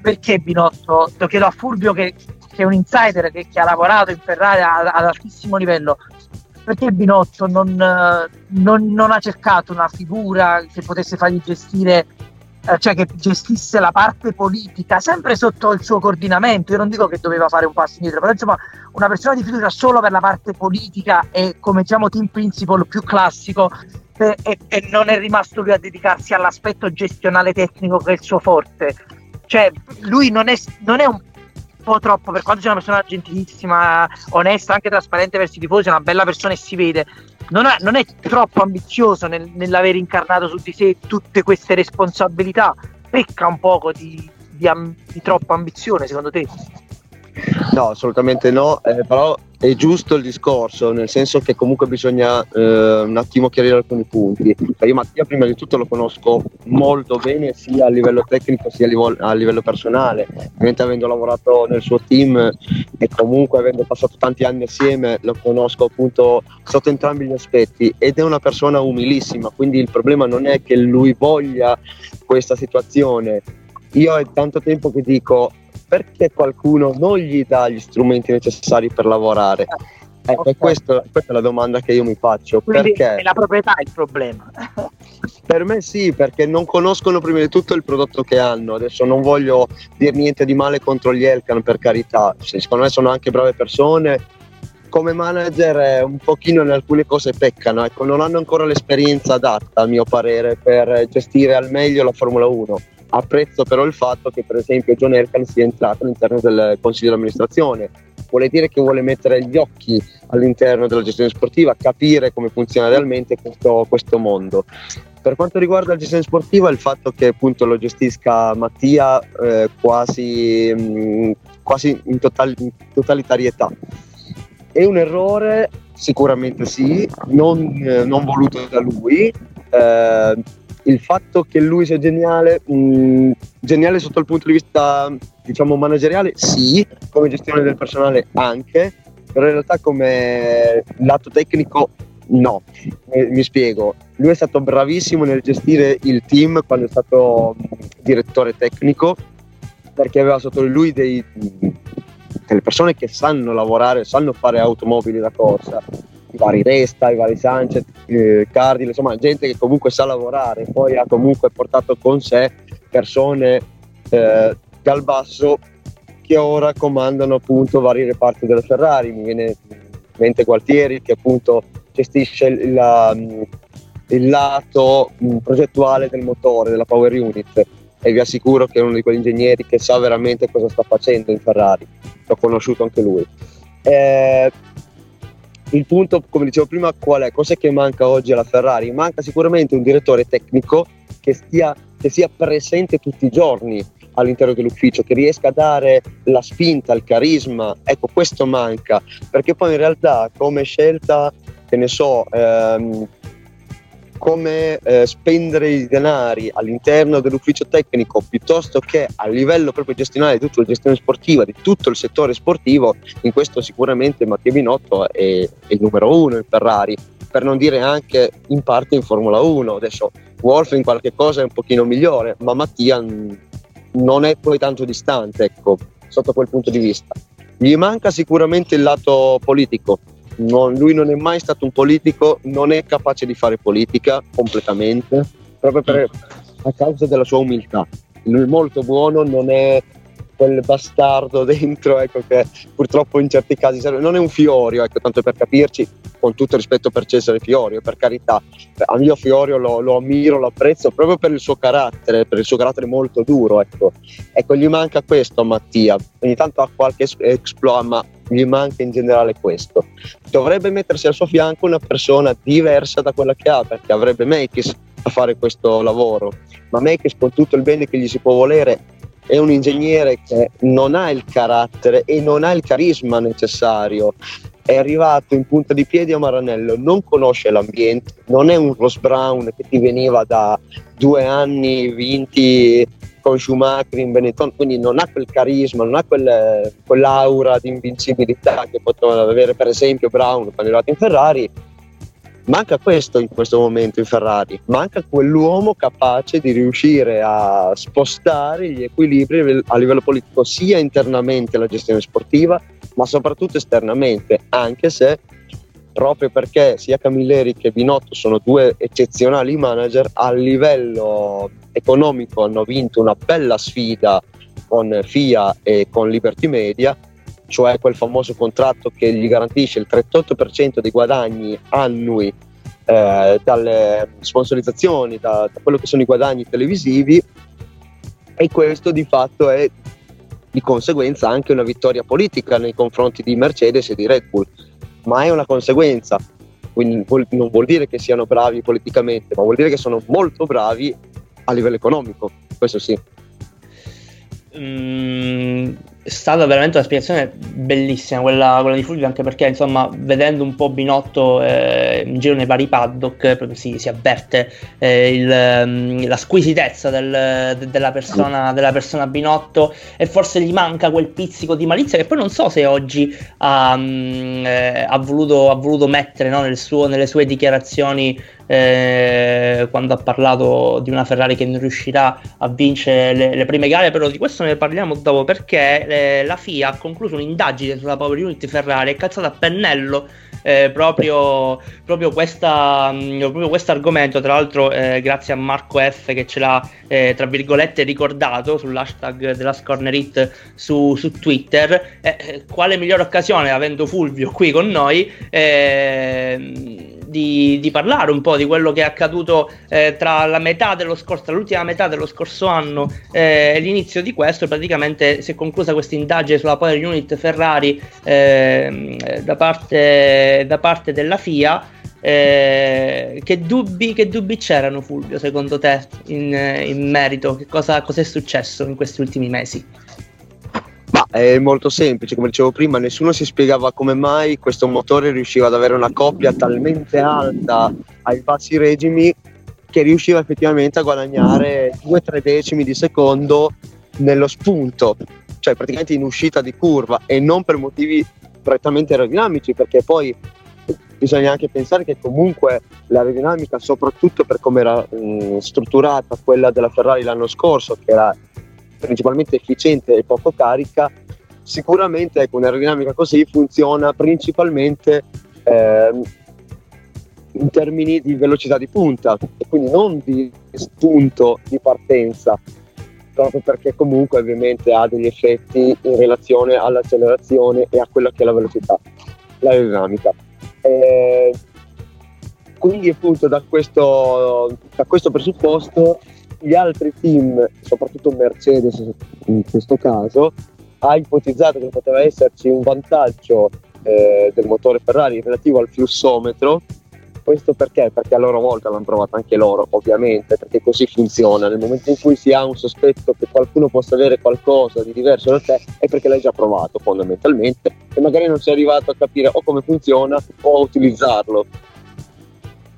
perché Binotto, lo chiedo a Fulvio che, che è un insider che, che, ha lavorato in Ferrari ad, ad altissimo livello, perché Binotto non, non, non, ha cercato una figura che potesse fargli gestire cioè che gestisse la parte politica sempre sotto il suo coordinamento. Io non dico che doveva fare un passo indietro, però insomma una persona di fiducia solo per la parte politica e come diciamo team principal più classico e, e, e non è rimasto lui a dedicarsi all'aspetto gestionale tecnico che è il suo forte. Cioè lui non è, non è un po' troppo, per quanto sia una persona gentilissima, onesta, anche trasparente verso i tifosi, è una bella persona e si vede non, ha, non è troppo ambizioso nel, nell'aver incarnato su di sé tutte queste responsabilità, pecca un poco di, di, di troppa ambizione secondo te? No, assolutamente no, eh, però è giusto il discorso, nel senso che comunque bisogna eh, un attimo chiarire alcuni punti. Io Mattia prima di tutto lo conosco molto bene sia a livello tecnico sia a livello, a livello personale, ovviamente avendo lavorato nel suo team e comunque avendo passato tanti anni assieme lo conosco appunto sotto entrambi gli aspetti ed è una persona umilissima, quindi il problema non è che lui voglia questa situazione. Io è tanto tempo che dico perché qualcuno non gli dà gli strumenti necessari per lavorare? Eh, okay. questo, questa è la domanda che io mi faccio. Quindi perché? È la proprietà il problema. per me sì, perché non conoscono prima di tutto il prodotto che hanno. Adesso non voglio dire niente di male contro gli Elkan, per carità. Secondo me sono anche brave persone. Come manager eh, un pochino in alcune cose peccano, ecco, non hanno ancora l'esperienza adatta a mio parere per gestire al meglio la Formula 1 Apprezzo però il fatto che per esempio John Elkan sia entrato all'interno del consiglio di amministrazione. Vuole dire che vuole mettere gli occhi all'interno della gestione sportiva, capire come funziona realmente questo, questo mondo. Per quanto riguarda la gestione sportiva, il fatto che appunto lo gestisca Mattia eh, quasi, mh, mm, quasi in, total, in, totalitarietà è un errore? Sicuramente sì, non, eh, non voluto da lui. Eh, il fatto che lui sia geniale, mh, mm, geniale sotto il punto di vista diciamo manageriale, sì, come gestione del personale anche, però in realtà come lato tecnico no. Mi, spiego, lui è stato bravissimo nel gestire il team quando è stato mm, direttore tecnico, perché aveva sotto lui dei, mm, delle persone che sanno lavorare, sanno fare automobili da corsa, i vari Resta, i vari Sanchez, eh, Cardile, insomma gente che comunque sa lavorare, poi ha comunque portato con sé persone eh, dal basso che ora comandano appunto vari reparti della Ferrari, mi viene in mente Gualtieri che appunto gestisce la, il lato progettuale del motore, della power unit. E vi assicuro che è uno di quegli ingegneri che sa veramente cosa sta facendo in Ferrari, l'ho conosciuto anche lui. Eh, il punto, come dicevo prima, qual è? Cos'è che manca oggi alla Ferrari? Manca sicuramente un direttore tecnico che, stia, che sia presente tutti i giorni all'interno dell'ufficio, che riesca a dare la spinta, il carisma. Ecco, questo manca, perché poi in realtà come scelta, che ne so, ehm, come eh, spendere i denari all'interno dell'ufficio tecnico piuttosto che a livello proprio gestionale di tutta la gestione sportiva, di tutto il settore sportivo, in questo sicuramente Mattia Binotto è, è il numero uno in Ferrari, per non dire anche in parte in Formula 1. Adesso Wolf in qualche cosa è un pochino migliore, ma Mattia non è poi tanto distante, ecco, sotto quel punto di vista. Gli manca sicuramente il lato politico, non, lui non è mai stato un politico, non è capace di fare politica completamente, proprio per, a causa della sua umiltà. Lui è molto buono, non è quel bastardo dentro, ecco, che purtroppo in certi casi serve. non è un Fiorio, ecco, tanto per capirci, con tutto rispetto per Cesare Fiorio, per carità. A mio Fiorio lo, lo, ammiro, lo apprezzo proprio per il suo carattere, per il suo carattere molto duro, ecco. Ecco, gli manca questo a Mattia. Ogni tanto ha qualche exploit, ma gli manca in generale questo. Dovrebbe mettersi al suo fianco una persona diversa da quella che ha, perché avrebbe Mekis a fare questo lavoro. Ma Mekis, con tutto il bene che gli si può volere, è un ingegnere che non ha il carattere e non ha il carisma necessario. È arrivato in punta di piedi a Maranello, non conosce l'ambiente, non è un Ross Brown che ti veniva da due anni vinti con Schumacher in Benetton, quindi non ha quel carisma, non ha quel, quell'aura di invincibilità che poteva avere per esempio Brown quando è arrivato in Ferrari Manca questo in questo momento in Ferrari, manca quell'uomo capace di riuscire a spostare gli equilibri a livello politico sia internamente la gestione sportiva, ma soprattutto esternamente, anche se proprio perché sia Camilleri che Binotto sono due eccezionali manager, a livello economico hanno vinto una bella sfida con FIA e con Liberty Media cioè quel famoso contratto che gli garantisce il 38% dei guadagni annui eh, dalle sponsorizzazioni, da, da quello che sono i guadagni televisivi e questo di fatto è di conseguenza anche una vittoria politica nei confronti di Mercedes e di Red Bull, ma è una conseguenza, quindi non vuol dire che siano bravi politicamente, ma vuol dire che sono molto bravi a livello economico, questo sì. Mm, è stata veramente una spiegazione bellissima quella, quella, di Fulvio anche perché insomma vedendo un po' Binotto eh, in giro nei vari paddock si, si avverte eh, il, mm, la squisitezza del, de, della, persona, della, persona, Binotto e forse gli manca quel pizzico di malizia che poi non so se oggi ha, mm, eh, ha, voluto, ha voluto, mettere no, nel suo, nelle sue dichiarazioni eh, quando ha parlato di una Ferrari che non riuscirà a vincere le, le prime gare però di questo ne parliamo dopo perché eh, la FIA ha concluso un'indagine sulla Power Unit Ferrari e calzato a pennello eh, proprio, proprio, questa, mm, proprio questo argomento. Tra l'altro, eh, grazie a Marco F che ce l'ha eh, tra virgolette ricordato sull'hashtag della Scorner Hit su, su Twitter. Eh, eh, quale migliore occasione, avendo Fulvio qui con noi, eh, di, di, parlare un po' di quello che è accaduto eh, tra la metà dello scorso, l'ultima metà dello scorso anno eh, e l'inizio di questo. Praticamente si è conclusa questa indagine sulla Power Unit Ferrari eh, da, parte, da parte della FIA. Eh, che, dubbi, che, dubbi, c'erano, Fulvio, secondo te, in, in merito? Che cosa, cosa, è successo in questi ultimi mesi? È molto semplice, come dicevo prima, nessuno si spiegava come mai questo motore riusciva ad avere una coppia talmente alta ai bassi regimi che riusciva effettivamente a guadagnare 2-3 decimi di secondo nello spunto, cioè praticamente in uscita di curva e non per motivi prettamente aerodinamici, perché poi bisogna anche pensare che comunque l'aerodinamica, soprattutto per come era mh, strutturata quella della Ferrari l'anno scorso, che era principalmente efficiente e poco carica, sicuramente ecco, un'aerodinamica così funziona principalmente eh, in termini di velocità di punta e quindi non di spunto di partenza, proprio perché comunque ovviamente ha degli effetti in relazione all'accelerazione e a quella che è la velocità, l'aerodinamica. Eh, quindi appunto da questo, da questo presupposto gli altri team, soprattutto Mercedes in questo caso, ha ipotizzato che poteva esserci un vantaggio eh, del motore Ferrari relativo al flussometro. Questo perché? Perché a loro volta l'hanno provato anche loro, ovviamente, perché così funziona. Nel momento in cui si ha un sospetto che qualcuno possa avere qualcosa di diverso da te, è perché l'hai già provato fondamentalmente e magari non sei arrivato a capire o come funziona o a utilizzarlo.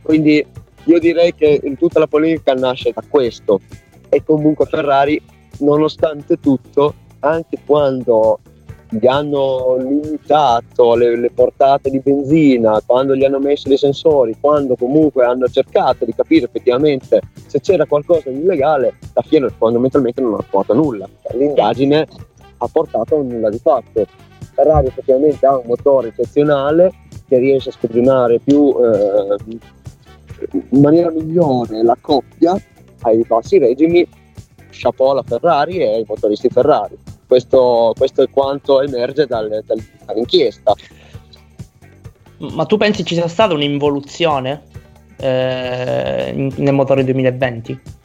Quindi io direi che tutta la polemica nasce da questo e comunque Ferrari, nonostante tutto, anche quando gli hanno limitato le, le, portate di benzina, quando gli hanno messo dei sensori, quando comunque hanno cercato di capire effettivamente se c'era qualcosa di illegale, la FIA fondamentalmente non ha trovato nulla. L'indagine ha portato a nulla di fatto. Ferrari effettivamente ha un motore eccezionale che riesce a sprigionare più eh, in maniera migliore la coppia ai bassi regimi, chapeau alla Ferrari e ai motoristi Ferrari. Questo, questo è quanto emerge dal, dal, dall'inchiesta. Ma tu pensi ci sia stata un'involuzione eh, nel motore 2020?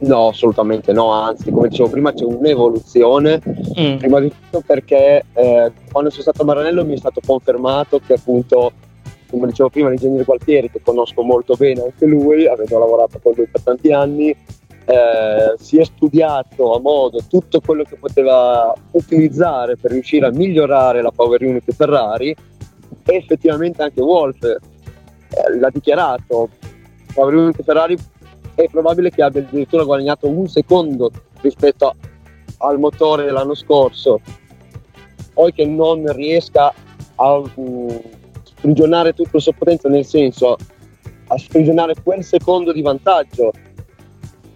No, assolutamente no, anzi, come dicevo prima, c'è un'evoluzione. Mm. Prima di tutto perché eh, quando sono stato a Maranello mi è stato confermato che appunto come dicevo prima, l'ingegnere Gualtieri, che conosco molto bene anche lui, avendo lavorato con lui per tanti anni, eh, si è studiato a modo tutto quello che poteva utilizzare per riuscire a migliorare la power unit Ferrari e effettivamente anche Wolf eh, l'ha dichiarato, power unit Ferrari è probabile che abbia addirittura guadagnato un secondo rispetto a, al motore dell'anno scorso, poi che non riesca a... Um, sprigionare tutto il suo potenza, nel senso a sprigionare quel secondo di vantaggio.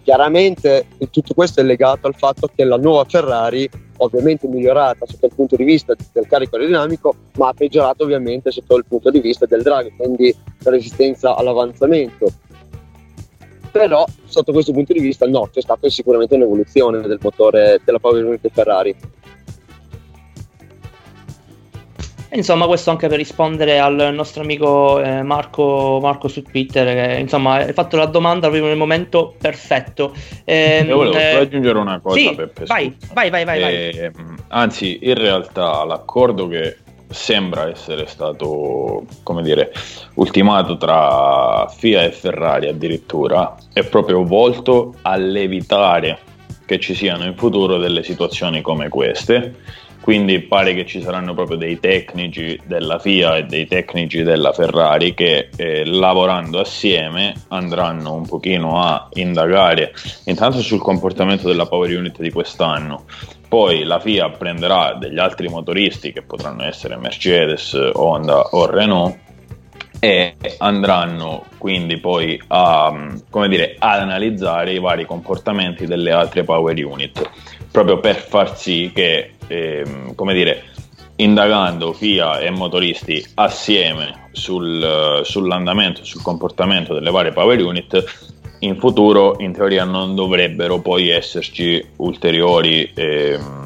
Chiaramente tutto questo è legato al fatto che la nuova Ferrari, ovviamente migliorata sotto il punto di vista del carico aerodinamico, ma ha peggiorato ovviamente sotto il punto di vista del drag, quindi la resistenza all'avanzamento. Però sotto questo punto di vista no, c'è stata sicuramente un'evoluzione del motore della Power Unit Ferrari. Insomma, questo anche per rispondere al nostro amico eh, Marco, Marco, su Twitter, che insomma hai fatto la domanda proprio nel momento perfetto. Eh, Io volevo eh, aggiungere una cosa, sì, Peppe. Vai, vai, vai, vai, vai. Eh, anzi, in realtà l'accordo che sembra essere stato, come dire, ultimato tra FIA e Ferrari addirittura, è proprio volto all'evitare che ci siano in futuro delle situazioni come queste quindi pare che ci saranno proprio dei tecnici della FIA e dei tecnici della Ferrari che eh, lavorando assieme andranno un pochino a indagare intanto sul comportamento della Power Unit di quest'anno. Poi la FIA prenderà degli altri motoristi che potranno essere Mercedes, Honda o Renault e andranno quindi poi a, dire, ad analizzare i vari comportamenti delle altre power unit proprio per far sì che ehm, come dire indagando FIA e motoristi assieme sul, sull'andamento sul comportamento delle varie power unit in futuro in teoria non dovrebbero poi esserci ulteriori ehm,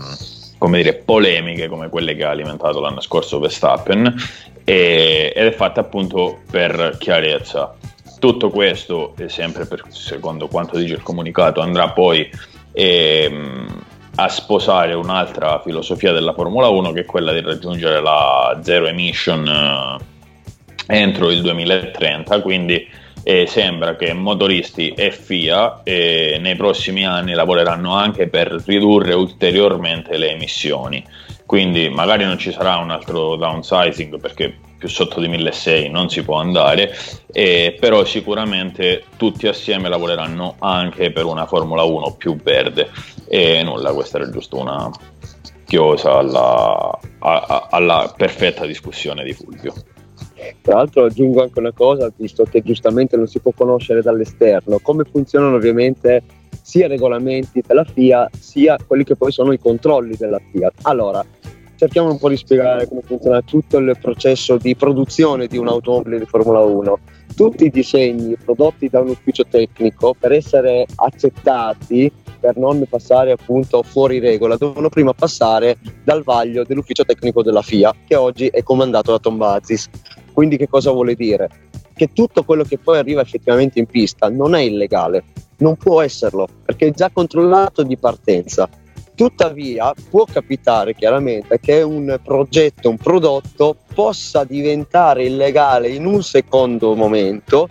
come dire, polemiche come quelle che ha alimentato l'anno scorso Verstappen e, ed è fatta appunto per chiarezza. Tutto questo, sempre per, secondo quanto dice il comunicato, andrà poi ehm, a sposare un'altra filosofia della Formula 1 che è quella di raggiungere la zero emission eh, entro il 2030, quindi eh, sembra che motoristi e FIA eh, nei prossimi anni lavoreranno anche per ridurre ulteriormente le emissioni quindi magari non ci sarà un altro downsizing perché più sotto di 1600 non si può andare, eh, però sicuramente tutti assieme lavoreranno anche per una Formula 1 più verde e nulla, questa era giusto una chiosa alla, a, alla perfetta discussione di Fulvio. Tra l'altro aggiungo anche una cosa, visto che giustamente non si può conoscere dall'esterno, come funzionano ovviamente sia i regolamenti della FIA sia quelli che poi sono i controlli della FIA. Allora, cerchiamo un po' di spiegare come funziona tutto il processo di produzione di un'automobile di Formula 1. Tutti i disegni prodotti da un ufficio tecnico per essere accettati, per non passare appunto fuori regola, devono prima passare dal vaglio dell'ufficio tecnico della FIA, che oggi è comandato da Tom Bazis. Quindi che cosa vuole dire? Che tutto quello che poi arriva effettivamente in pista non è illegale, non può esserlo, perché è già controllato di partenza Tuttavia può capitare chiaramente che un progetto, un prodotto possa diventare illegale in un secondo momento,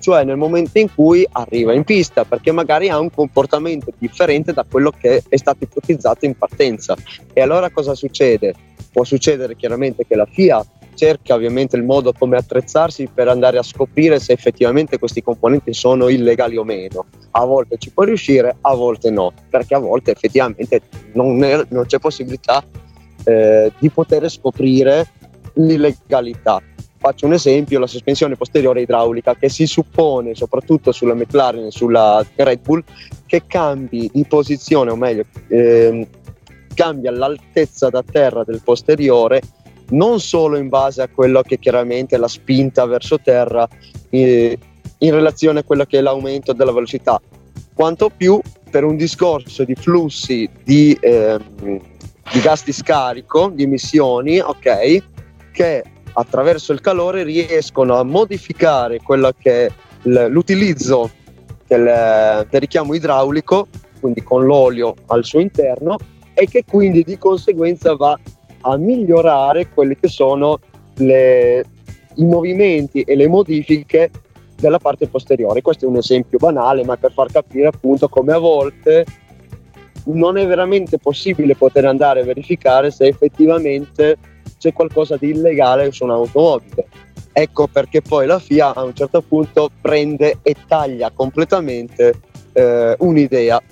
cioè nel momento in cui arriva in pista, perché magari ha un comportamento differente da quello che è stato ipotizzato in partenza. E allora cosa succede? Può succedere chiaramente che la FIA cerca ovviamente il modo come attrezzarsi per andare a scoprire se effettivamente questi componenti sono illegali o meno. A volte ci può riuscire, a volte no, perché a volte effettivamente non, è, non c'è possibilità eh, di poter scoprire l'illegalità. Faccio un esempio, la sospensione posteriore idraulica che si suppone, soprattutto sulla McLaren e sulla Red Bull, che cambi di posizione, o meglio, eh, cambia l'altezza da terra del posteriore non solo in base a quello che chiaramente è la spinta verso terra eh, in relazione a quello che è l'aumento della velocità, quanto più per un discorso di flussi di, eh, di gas di scarico, di emissioni, ok, che attraverso il calore riescono a modificare quello che è l'utilizzo del, del richiamo idraulico, quindi con l'olio al suo interno, e che quindi di conseguenza va a migliorare quelli che sono le, i movimenti e le modifiche della parte posteriore. Questo è un esempio banale, ma per far capire appunto come a volte non è veramente possibile poter andare a verificare se effettivamente c'è qualcosa di illegale su un'automobile. Ecco perché poi la FIA a un certo punto prende e taglia completamente eh, un'idea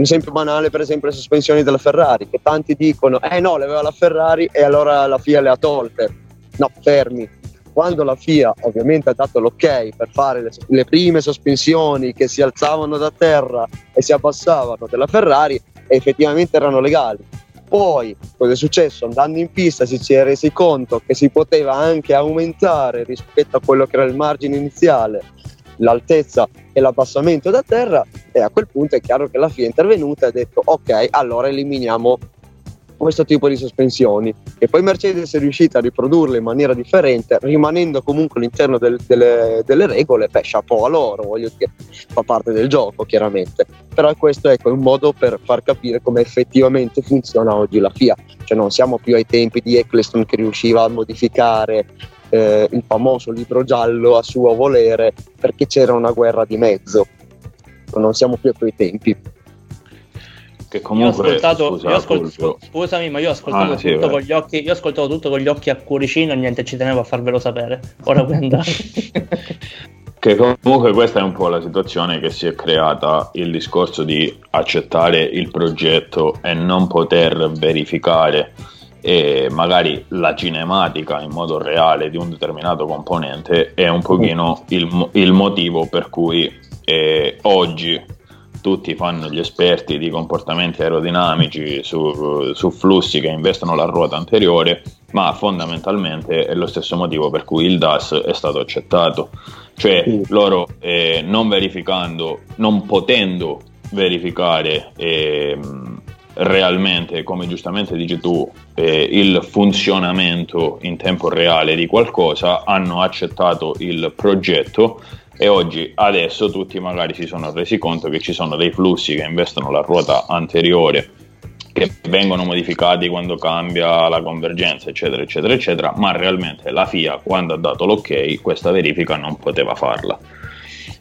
un esempio banale, per esempio, le sospensioni della Ferrari, che tanti dicono, eh no, le aveva la Ferrari e allora la FIA le ha tolte. No, fermi. Quando la FIA ovviamente ha dato l'ok per fare le, le prime sospensioni che si alzavano da terra e si abbassavano della Ferrari, effettivamente erano legali. Poi, cosa è successo? Andando in pista si è resi conto che si poteva anche aumentare rispetto a quello che era il margine iniziale l'altezza e l'abbassamento da terra e a quel punto è chiaro che la FIA è intervenuta e ha detto ok, allora eliminiamo questo tipo di sospensioni. E poi Mercedes è riuscita a riprodurle in maniera differente rimanendo comunque all'interno del, delle, delle, regole beh chapeau a loro voglio dire fa parte del gioco chiaramente. Però questo ecco, è un modo per far capire come effettivamente funziona oggi la FIA cioè non siamo più ai tempi di Eccleston che riusciva a modificare eh, il famoso libro giallo a suo volere perché c'era una guerra di mezzo. Non siamo più a quei tempi. Che comunque, io ho ascoltato, scusa, io ascol- scusami, ma io ho ascoltato, ah, sì, tutto con gli occhi, io ho ascoltato tutto con gli occhi a cuoricino e niente, ci tenevo a farvelo sapere. Ora puoi andare. che comunque questa è un po' la situazione che si è creata, il discorso di accettare il progetto e non poter verificare e magari la cinematica in modo reale di un determinato componente è un pochino il, il motivo per cui eh, oggi tutti fanno gli esperti di comportamenti aerodinamici su, su, flussi che investono la ruota anteriore, ma fondamentalmente è lo stesso motivo per cui il DAS è stato accettato. Cioè loro eh, non verificando, non potendo verificare eh, realmente, come giustamente dici tu, eh, il funzionamento in tempo reale di qualcosa, hanno accettato il progetto e oggi adesso tutti magari si sono resi conto che ci sono dei flussi che investono la ruota anteriore che vengono modificati quando cambia la convergenza, eccetera, eccetera, eccetera, ma realmente la FIA quando ha dato l'ok questa verifica non poteva farla.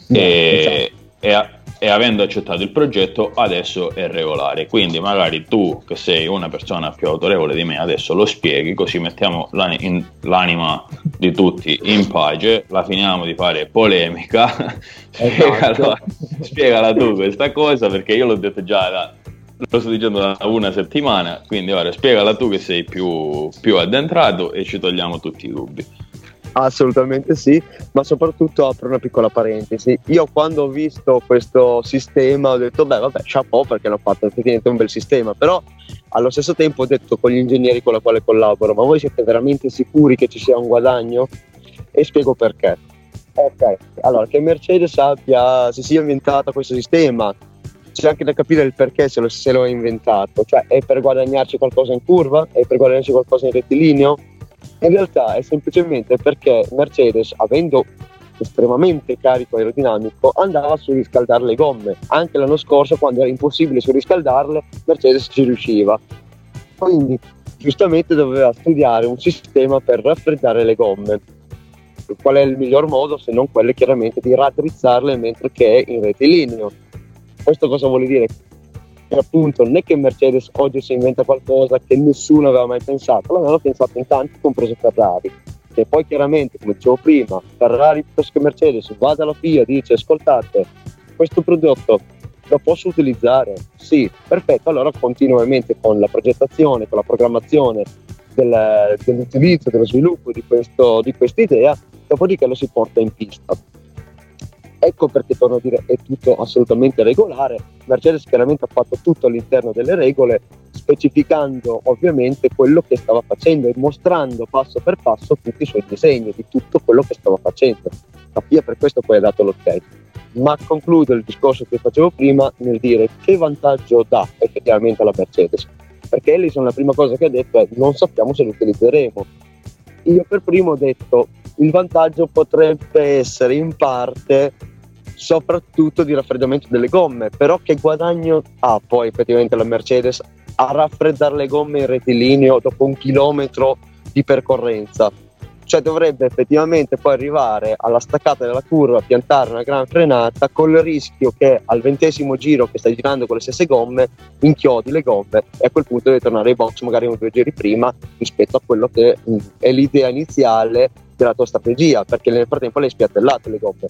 No, e, e, e avendo accettato il progetto adesso è regolare. Quindi magari tu che sei una persona più autorevole di me adesso lo spieghi così mettiamo l'anima di tutti in pace, la finiamo di fare polemica, spiegala, esatto. spiegala tu questa cosa perché io l'ho detto già da, lo sto dicendo da una settimana, quindi ora spiegala tu che sei più, più addentrato e ci togliamo tutti i dubbi. Assolutamente sì, ma soprattutto apro una piccola parentesi. Io quando ho visto questo sistema ho detto, beh vabbè, chapeau perché hanno fatto effettivamente un bel sistema, però allo stesso tempo ho detto con gli ingegneri con i quali collaboro, ma voi siete veramente sicuri che ci sia un guadagno? E spiego perché. Ok, allora che Mercedes abbia, si sia inventata questo sistema, c'è anche da capire il perché se lo ha inventato, cioè è per guadagnarci qualcosa in curva, è per guadagnarci qualcosa in rettilineo, in realtà è semplicemente perché Mercedes, avendo estremamente carico aerodinamico, andava a surriscaldare le gomme. Anche l'anno scorso, quando era impossibile surriscaldarle, Mercedes ci riusciva. Quindi, giustamente, doveva studiare un sistema per raffreddare le gomme. Qual è il miglior modo se non quello chiaramente di raddrizzarle mentre che è in rettilineo? Questo cosa vuol dire? Appunto non è che Mercedes oggi si inventa qualcosa che nessuno aveva mai pensato, l'avevano pensato in tanti, compreso Ferrari. E poi chiaramente, come dicevo prima, Ferrari piuttosto che Mercedes va dalla FIA e dice ascoltate, questo prodotto lo posso utilizzare? Sì, perfetto, allora continuamente con la progettazione, con la programmazione del, dell'utilizzo, dello sviluppo di, questo, di questa idea, dopodiché lo si porta in pista. Ecco perché torno a dire è tutto assolutamente regolare. Mercedes chiaramente ha fatto tutto all'interno delle regole, specificando ovviamente quello che stava facendo e mostrando passo per passo tutti i suoi disegni di tutto quello che stava facendo. La FIA per questo poi ha dato l'ok. Ma concludo il discorso che facevo prima nel dire che vantaggio dà effettivamente alla Mercedes. Perché Ellison la prima cosa che ha detto è non sappiamo se lo utilizzeremo. Io per primo ho detto il vantaggio potrebbe essere in parte soprattutto di raffreddamento delle gomme, però che guadagno ha poi effettivamente la Mercedes a raffreddare le gomme in rettilineo dopo un chilometro di percorrenza? Cioè dovrebbe effettivamente poi arrivare alla staccata della curva, piantare una gran frenata con il rischio che al ventesimo giro che stai girando con le stesse gomme inchiodi le gomme e a quel punto devi tornare ai box magari uno o due giri prima rispetto a quello che è l'idea iniziale della tua strategia, perché nel frattempo le hai spiattellate le gomme.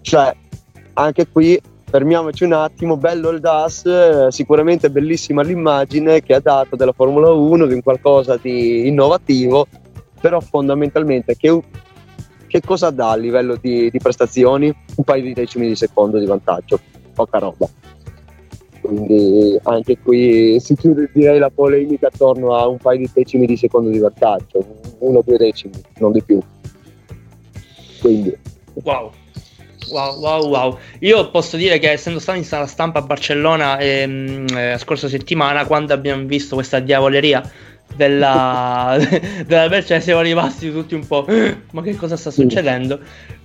Cioè, anche qui fermiamoci un attimo, bello il DAS, eh, sicuramente bellissima l'immagine che ha dato della Formula 1, di un qualcosa di innovativo, però fondamentalmente che, che cosa dà a livello di, di, prestazioni? Un paio di decimi di secondo di vantaggio, poca roba. Quindi anche qui si chiude direi la polemica attorno a un paio di decimi di secondo di vantaggio, uno o due decimi, non di più. Quindi. Wow. Wow, wow, wow. Io posso dire che essendo stato in sala stampa a Barcellona ehm, eh, la scorsa settimana, quando abbiamo visto questa diavoleria della, della Mercedes siamo rimasti tutti un po' ma che cosa sta succedendo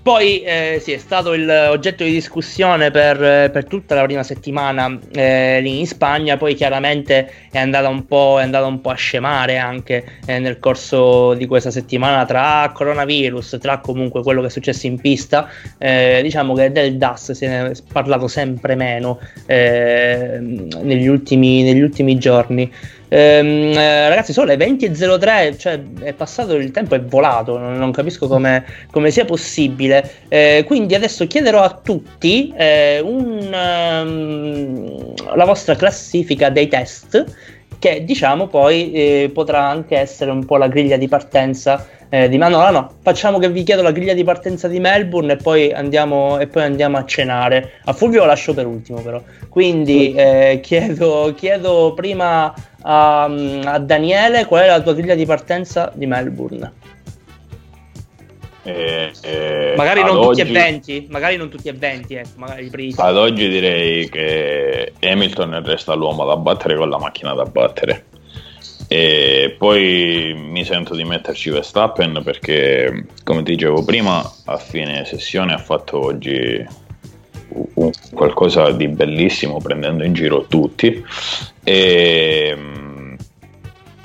poi eh, sì è stato il oggetto di discussione per, per tutta la prima settimana eh, lì in Spagna. Poi chiaramente è andata un po', un po a scemare anche eh, nel corso di questa settimana tra coronavirus tra comunque quello che è successo in pista. Eh, diciamo che del DAS si è parlato sempre meno eh, negli ultimi, negli ultimi giorni Ehm, eh, ragazzi, sono le 20.03, cioè è passato il tempo, è volato, non, non capisco come, come, sia possibile. Eh, quindi adesso chiederò a tutti eh, un, um, la vostra classifica dei test che diciamo poi eh, potrà anche essere un po' la griglia di partenza eh, di ma no, facciamo che vi chiedo la griglia di partenza di Melbourne e poi andiamo, e poi andiamo a cenare. A Fulvio lo lascio per ultimo però. Quindi eh, chiedo, chiedo prima a, a, Daniele qual è la tua griglia di partenza di Melbourne. Eh, eh, magari non tutti oggi, e 20, magari non tutti e 20, ecco, magari presi. Ad oggi direi che Hamilton resta l'uomo da battere con la macchina da battere. E poi mi sento di metterci Verstappen perché, come dicevo prima, a fine sessione ha fatto oggi qualcosa di bellissimo prendendo in giro tutti e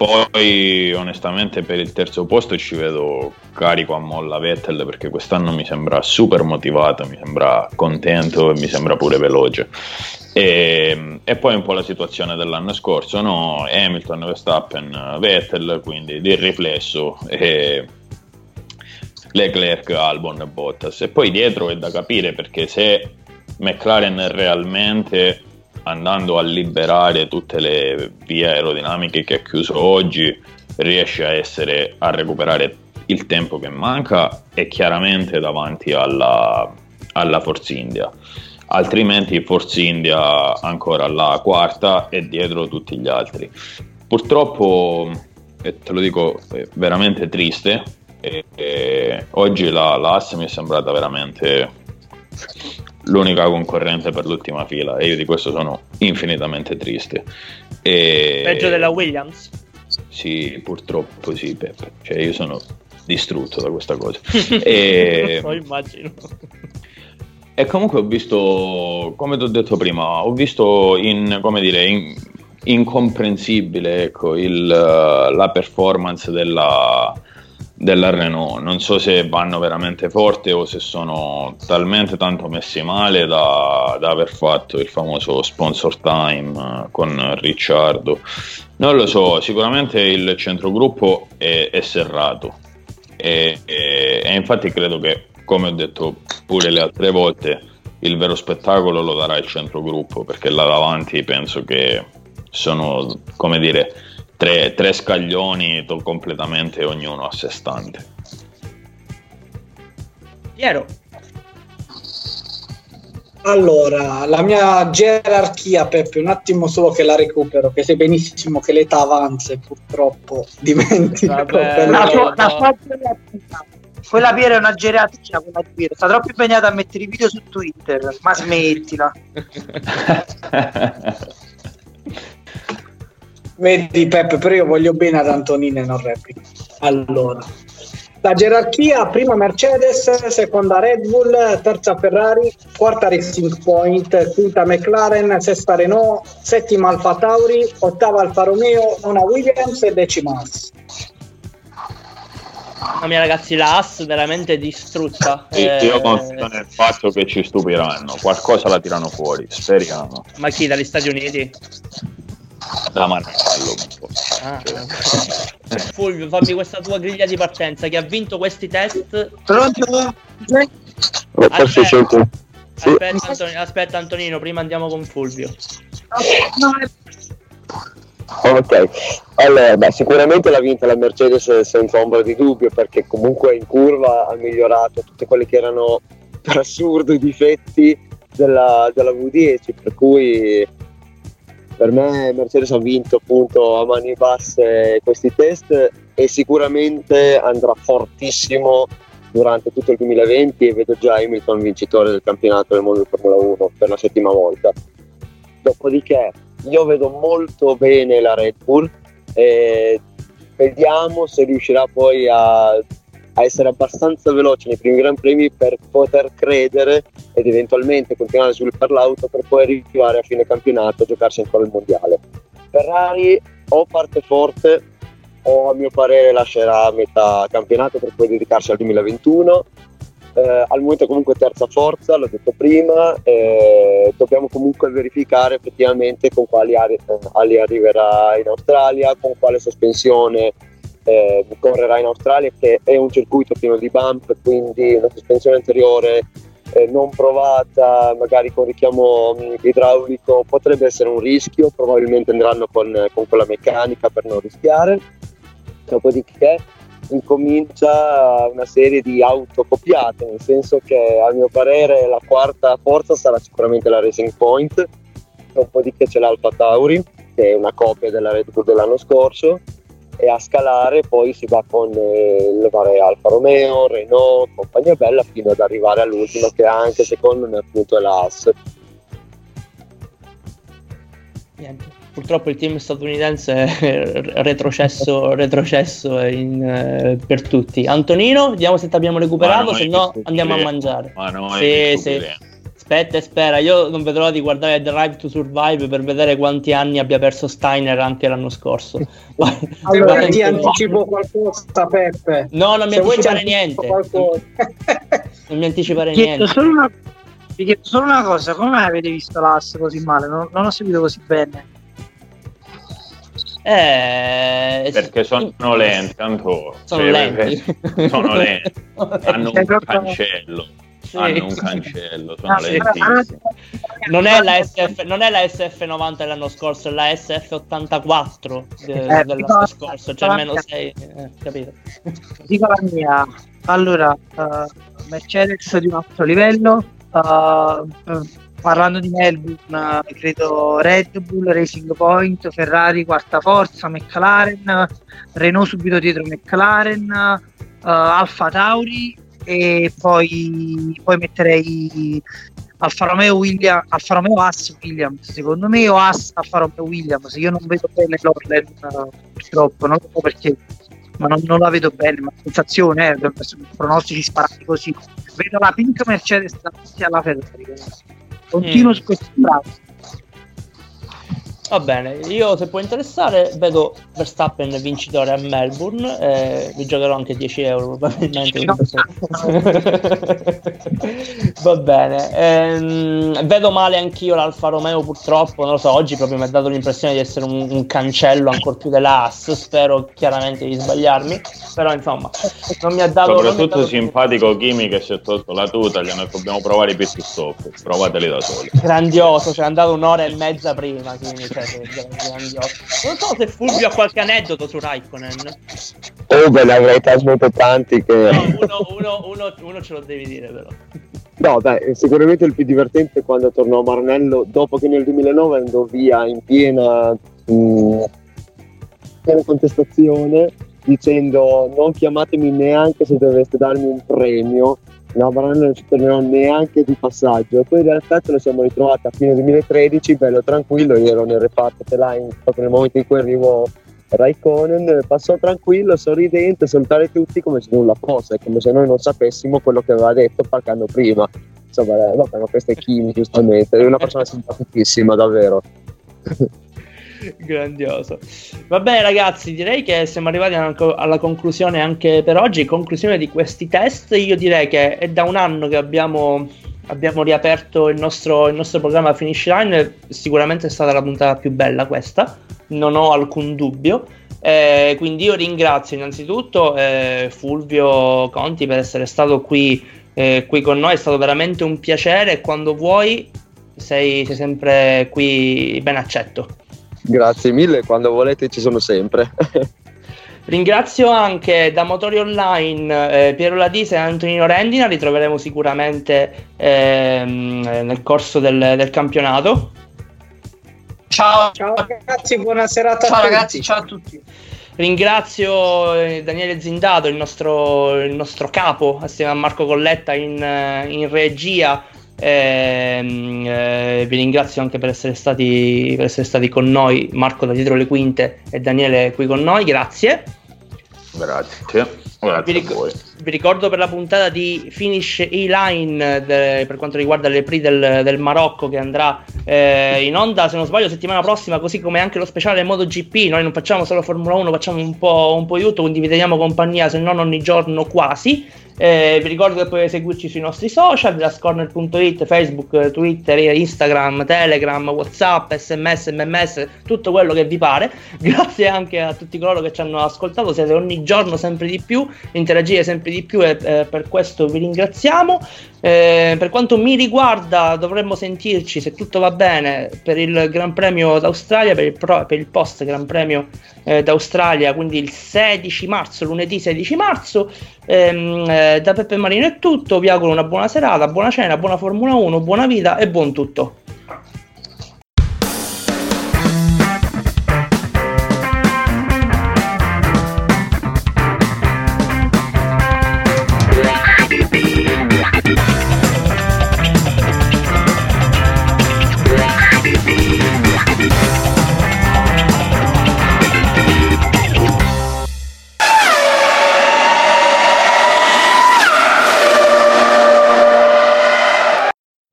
poi onestamente per il terzo posto ci vedo carico a molla Vettel perché quest'anno mi sembra super motivato, mi sembra contento e mi sembra pure veloce. E, e poi un po' la situazione dell'anno scorso, no? Hamilton, Verstappen, Vettel, quindi di riflesso e Leclerc, Albon e Bottas. E poi dietro è da capire perché se McLaren realmente andando a liberare tutte le vie aerodinamiche che ha chiuso oggi, riesce a, essere, a recuperare il tempo che manca è chiaramente davanti alla, alla Force India altrimenti Force India ancora alla quarta e dietro tutti gli altri. Purtroppo, e te lo dico, è veramente triste. E, e oggi la, la AS mi è sembrata veramente l'unica concorrente per l'ultima fila e io di questo sono infinitamente triste. E... Peggio della Williams? Sì, purtroppo sì, Peppe. Cioè, io sono distrutto da questa cosa. e... Lo immagino. E comunque ho visto, come ti ho detto prima, ho visto in, come dire, in, incomprensibile ecco, il, la performance della, della Renault. Non so se vanno veramente forte o se sono talmente tanto messi male da, da aver fatto il famoso sponsor time con Ricciardo. Non lo so, sicuramente il centrogruppo è, è serrato e, e, e infatti credo che come ho detto pure le altre volte, il vero spettacolo lo darà il centrogruppo, perché là davanti penso che sono, come dire, tre, tre scaglioni completamente ognuno a sé stante. Piero. Allora, la mia gerarchia, Peppe, un attimo solo che la recupero, che sai benissimo che l'età avanza e purtroppo dimentico. Vabbè, la, sua, la sua gerarchia quella Piera è una geratina, quella Piera. Sta troppo impegnata a mettere i video su Twitter, ma smettila. Vedi Peppe, però io voglio bene ad Antonino e non replico. Allora, la gerarchia, prima Mercedes, seconda Red Bull, terza Ferrari, quarta Racing Point, quinta McLaren, sesta Renault, settima Alfa Tauri, ottava Alfa Romeo, nona Williams e decima Haas. Mamma mia ragazzi, la AS veramente distrutta. Sì, eh... Io confio nel fatto che ci stupiranno, qualcosa la tirano fuori, speriamo. Ma chi, dagli Stati Uniti? Da Marcello. Ah, cioè. Fulvio, fammi questa tua griglia di partenza, che ha vinto questi test. Pronto? Aspetta, aspetta, Antonino, aspetta Antonino, prima andiamo con Fulvio. No, Ok, allora beh, sicuramente l'ha vinta la Mercedes senza ombra di dubbio perché comunque in curva ha migliorato tutti quelli che erano per assurdo i difetti della, della V10 per cui per me Mercedes ha vinto appunto a mani basse questi test e sicuramente andrà fortissimo durante tutto il 2020 e vedo già Hamilton vincitore del campionato del mondo di Formula 1 per la settima volta. Dopodiché io vedo molto bene la Red Bull e vediamo se riuscirà poi a, a, essere abbastanza veloce nei primi Gran Premi per poter credere ed eventualmente continuare sul per l'auto per poi arrivare a fine campionato a giocarsi ancora il mondiale. Ferrari o parte forte o a mio parere lascerà a metà campionato per poi dedicarsi al 2021 eh, al momento comunque terza forza, l'ho detto prima, eh, dobbiamo comunque verificare effettivamente con quali ali, ali arriverà in Australia, con quale sospensione eh, correrà in Australia, che è un circuito pieno di bump, quindi una sospensione anteriore eh, non provata, magari con richiamo mh, idraulico, potrebbe essere un rischio, probabilmente andranno con, con quella meccanica per non rischiare. Dopodiché incomincia una serie di auto copiate, nel senso che a mio parere la quarta forza sarà sicuramente la Racing Point, dopodiché c'è l'Alfa Tauri, che è una copia della Red Bull dell'anno scorso, e a scalare poi si va con eh, il varie Alfa Romeo, Renault, compagnia bella, fino ad arrivare all'ultimo che anche secondo me appunto è la Haas. Niente purtroppo il team statunitense è retrocesso, retrocesso in, eh, per tutti. Antonino, vediamo se ti abbiamo recuperato, se no andiamo a mangiare. Ma no, sì, sì. Aspetta e spera, io non vedrò di guardare The Drive to Survive per vedere quanti anni abbia perso Steiner anche l'anno scorso. allora ti anticipo qualcosa, Peppe. No, non mi se anticipare niente. non mi anticipare niente. Solo una... Vi chiedo solo una cosa, come avete visto l'asse così male? Non, non ho seguito così bene. Eh, perché sono lenti, tanto sono cioè, lenti. sono lenti. hanno un cancello. Sì. Hanno un cancello, sono ah, lentissimi. non, è la SF, non è la SF90 dell'anno scorso, è la SF84 de, eh, dell'anno scorso, cioè almeno 6, eh, capito? Dico la mia, allora, uh, Mercedes di un altro livello, uh, parlando di Melbourne, credo Red Bull, Racing Point, Ferrari quarta forza, McLaren, Renault subito dietro McLaren, uh, Alfa Tauri e poi, poi metterei Alfa Romeo William, Alfa Romeo Haas Williams secondo me o Haas Alfa Romeo Williams. Io non vedo bene l'Orlen purtroppo non so perché ma non, non, la vedo bene ma sensazione eh, pronostici sparati così. Vedo la Pink Mercedes davanti alla Ferrari continuo mm. su questo bravo Va bene, io se può interessare vedo Verstappen vincitore a Melbourne, eh, vi giocherò anche 10 euro probabilmente. Va bene, ehm, vedo male anch'io l'Alfa Romeo purtroppo, non lo so, oggi proprio mi ha dato l'impressione di essere un, un cancello ancora più dell'AS, spero chiaramente di sbagliarmi, però insomma non mi ha dato... Soprattutto dato simpatico Kimi che si è tolto la tuta, gliene dobbiamo provare i pit stop, provateli da soli. Grandioso, ci è andato un'ora e mezza prima, quindi cioè, non so se Fulvio ha qualche aneddoto su Raikkonen. Oh, ve ne avrei talmente tanti che... No, uno, uno, uno, uno ce lo devi dire però. No, beh, sicuramente il più divertente è quando tornò a Maranello dopo che nel 2009 andò via in piena, mh, mm, piena contestazione dicendo non chiamatemi neanche se doveste darmi un premio no, ma non ci tornerò neanche di passaggio. Poi in realtà ce lo siamo ritrovati a fine 2013, bello tranquillo, io ero nel reparto line proprio nel momento in cui arrivo Raikkonen, passò tranquillo, sorridente, salutare tutti come se nulla fosse, come se noi non sapessimo quello che aveva detto anno prima. Insomma, vabbè, ma questa è Kimi giustamente, è una persona simpaticissima davvero. Grandioso. Va bene ragazzi, direi che siamo arrivati alla conclusione anche per oggi. Conclusione di questi test. Io direi che è da un anno che abbiamo, abbiamo riaperto il nostro, il nostro programma Finish Line. Sicuramente è stata la puntata più bella questa, non ho alcun dubbio. Eh, quindi io ringrazio innanzitutto eh, Fulvio Conti per essere stato qui, eh, qui, con noi, è stato veramente un piacere quando vuoi sei, sei sempre qui ben accetto. Grazie mille, quando volete ci sono sempre. Ringrazio anche da Motori Online eh, Piero Ladisa e Antonino Rendina, li troveremo sicuramente ehm, nel corso del, del, campionato. Ciao. ciao ragazzi, buona serata. Ciao ragazzi, ciao a tutti. Ringrazio eh, Daniele Zindato, il nostro, il nostro capo, assieme a Marco Colletta in, eh, in regia eh, eh, vi ringrazio anche per essere, stati, per essere stati con noi, Marco da dietro le quinte e Daniele qui con noi, grazie. Grazie. Vi, ric- vi, ricordo per la puntata di Finish E-Line de- per quanto riguarda le Prix del, del Marocco che andrà eh, in onda, se non sbaglio, settimana prossima, così come anche lo speciale MotoGP. Noi non facciamo solo Formula 1, facciamo un po', un po' di tutto, quindi vi teniamo compagnia, se non ogni giorno quasi. Eh, vi ricordo che potete seguirci sui nostri social, thelascorner.it, Facebook, Twitter, Instagram, Telegram, Whatsapp, SMS, MMS, tutto quello che vi pare. Grazie anche a tutti coloro che ci hanno ascoltato, siete ogni giorno sempre di più, interagire sempre di più e eh, per questo vi ringraziamo. Eh, per quanto mi riguarda, dovremmo sentirci se tutto va bene per il Gran Premio d'Australia, per il, pro, per il post Gran Premio eh, d'Australia, quindi il 16 marzo, lunedì 16 marzo. Ehm, eh, da Peppe Marino è tutto. Vi auguro una buona serata, buona cena, buona Formula 1, buona vita e buon tutto.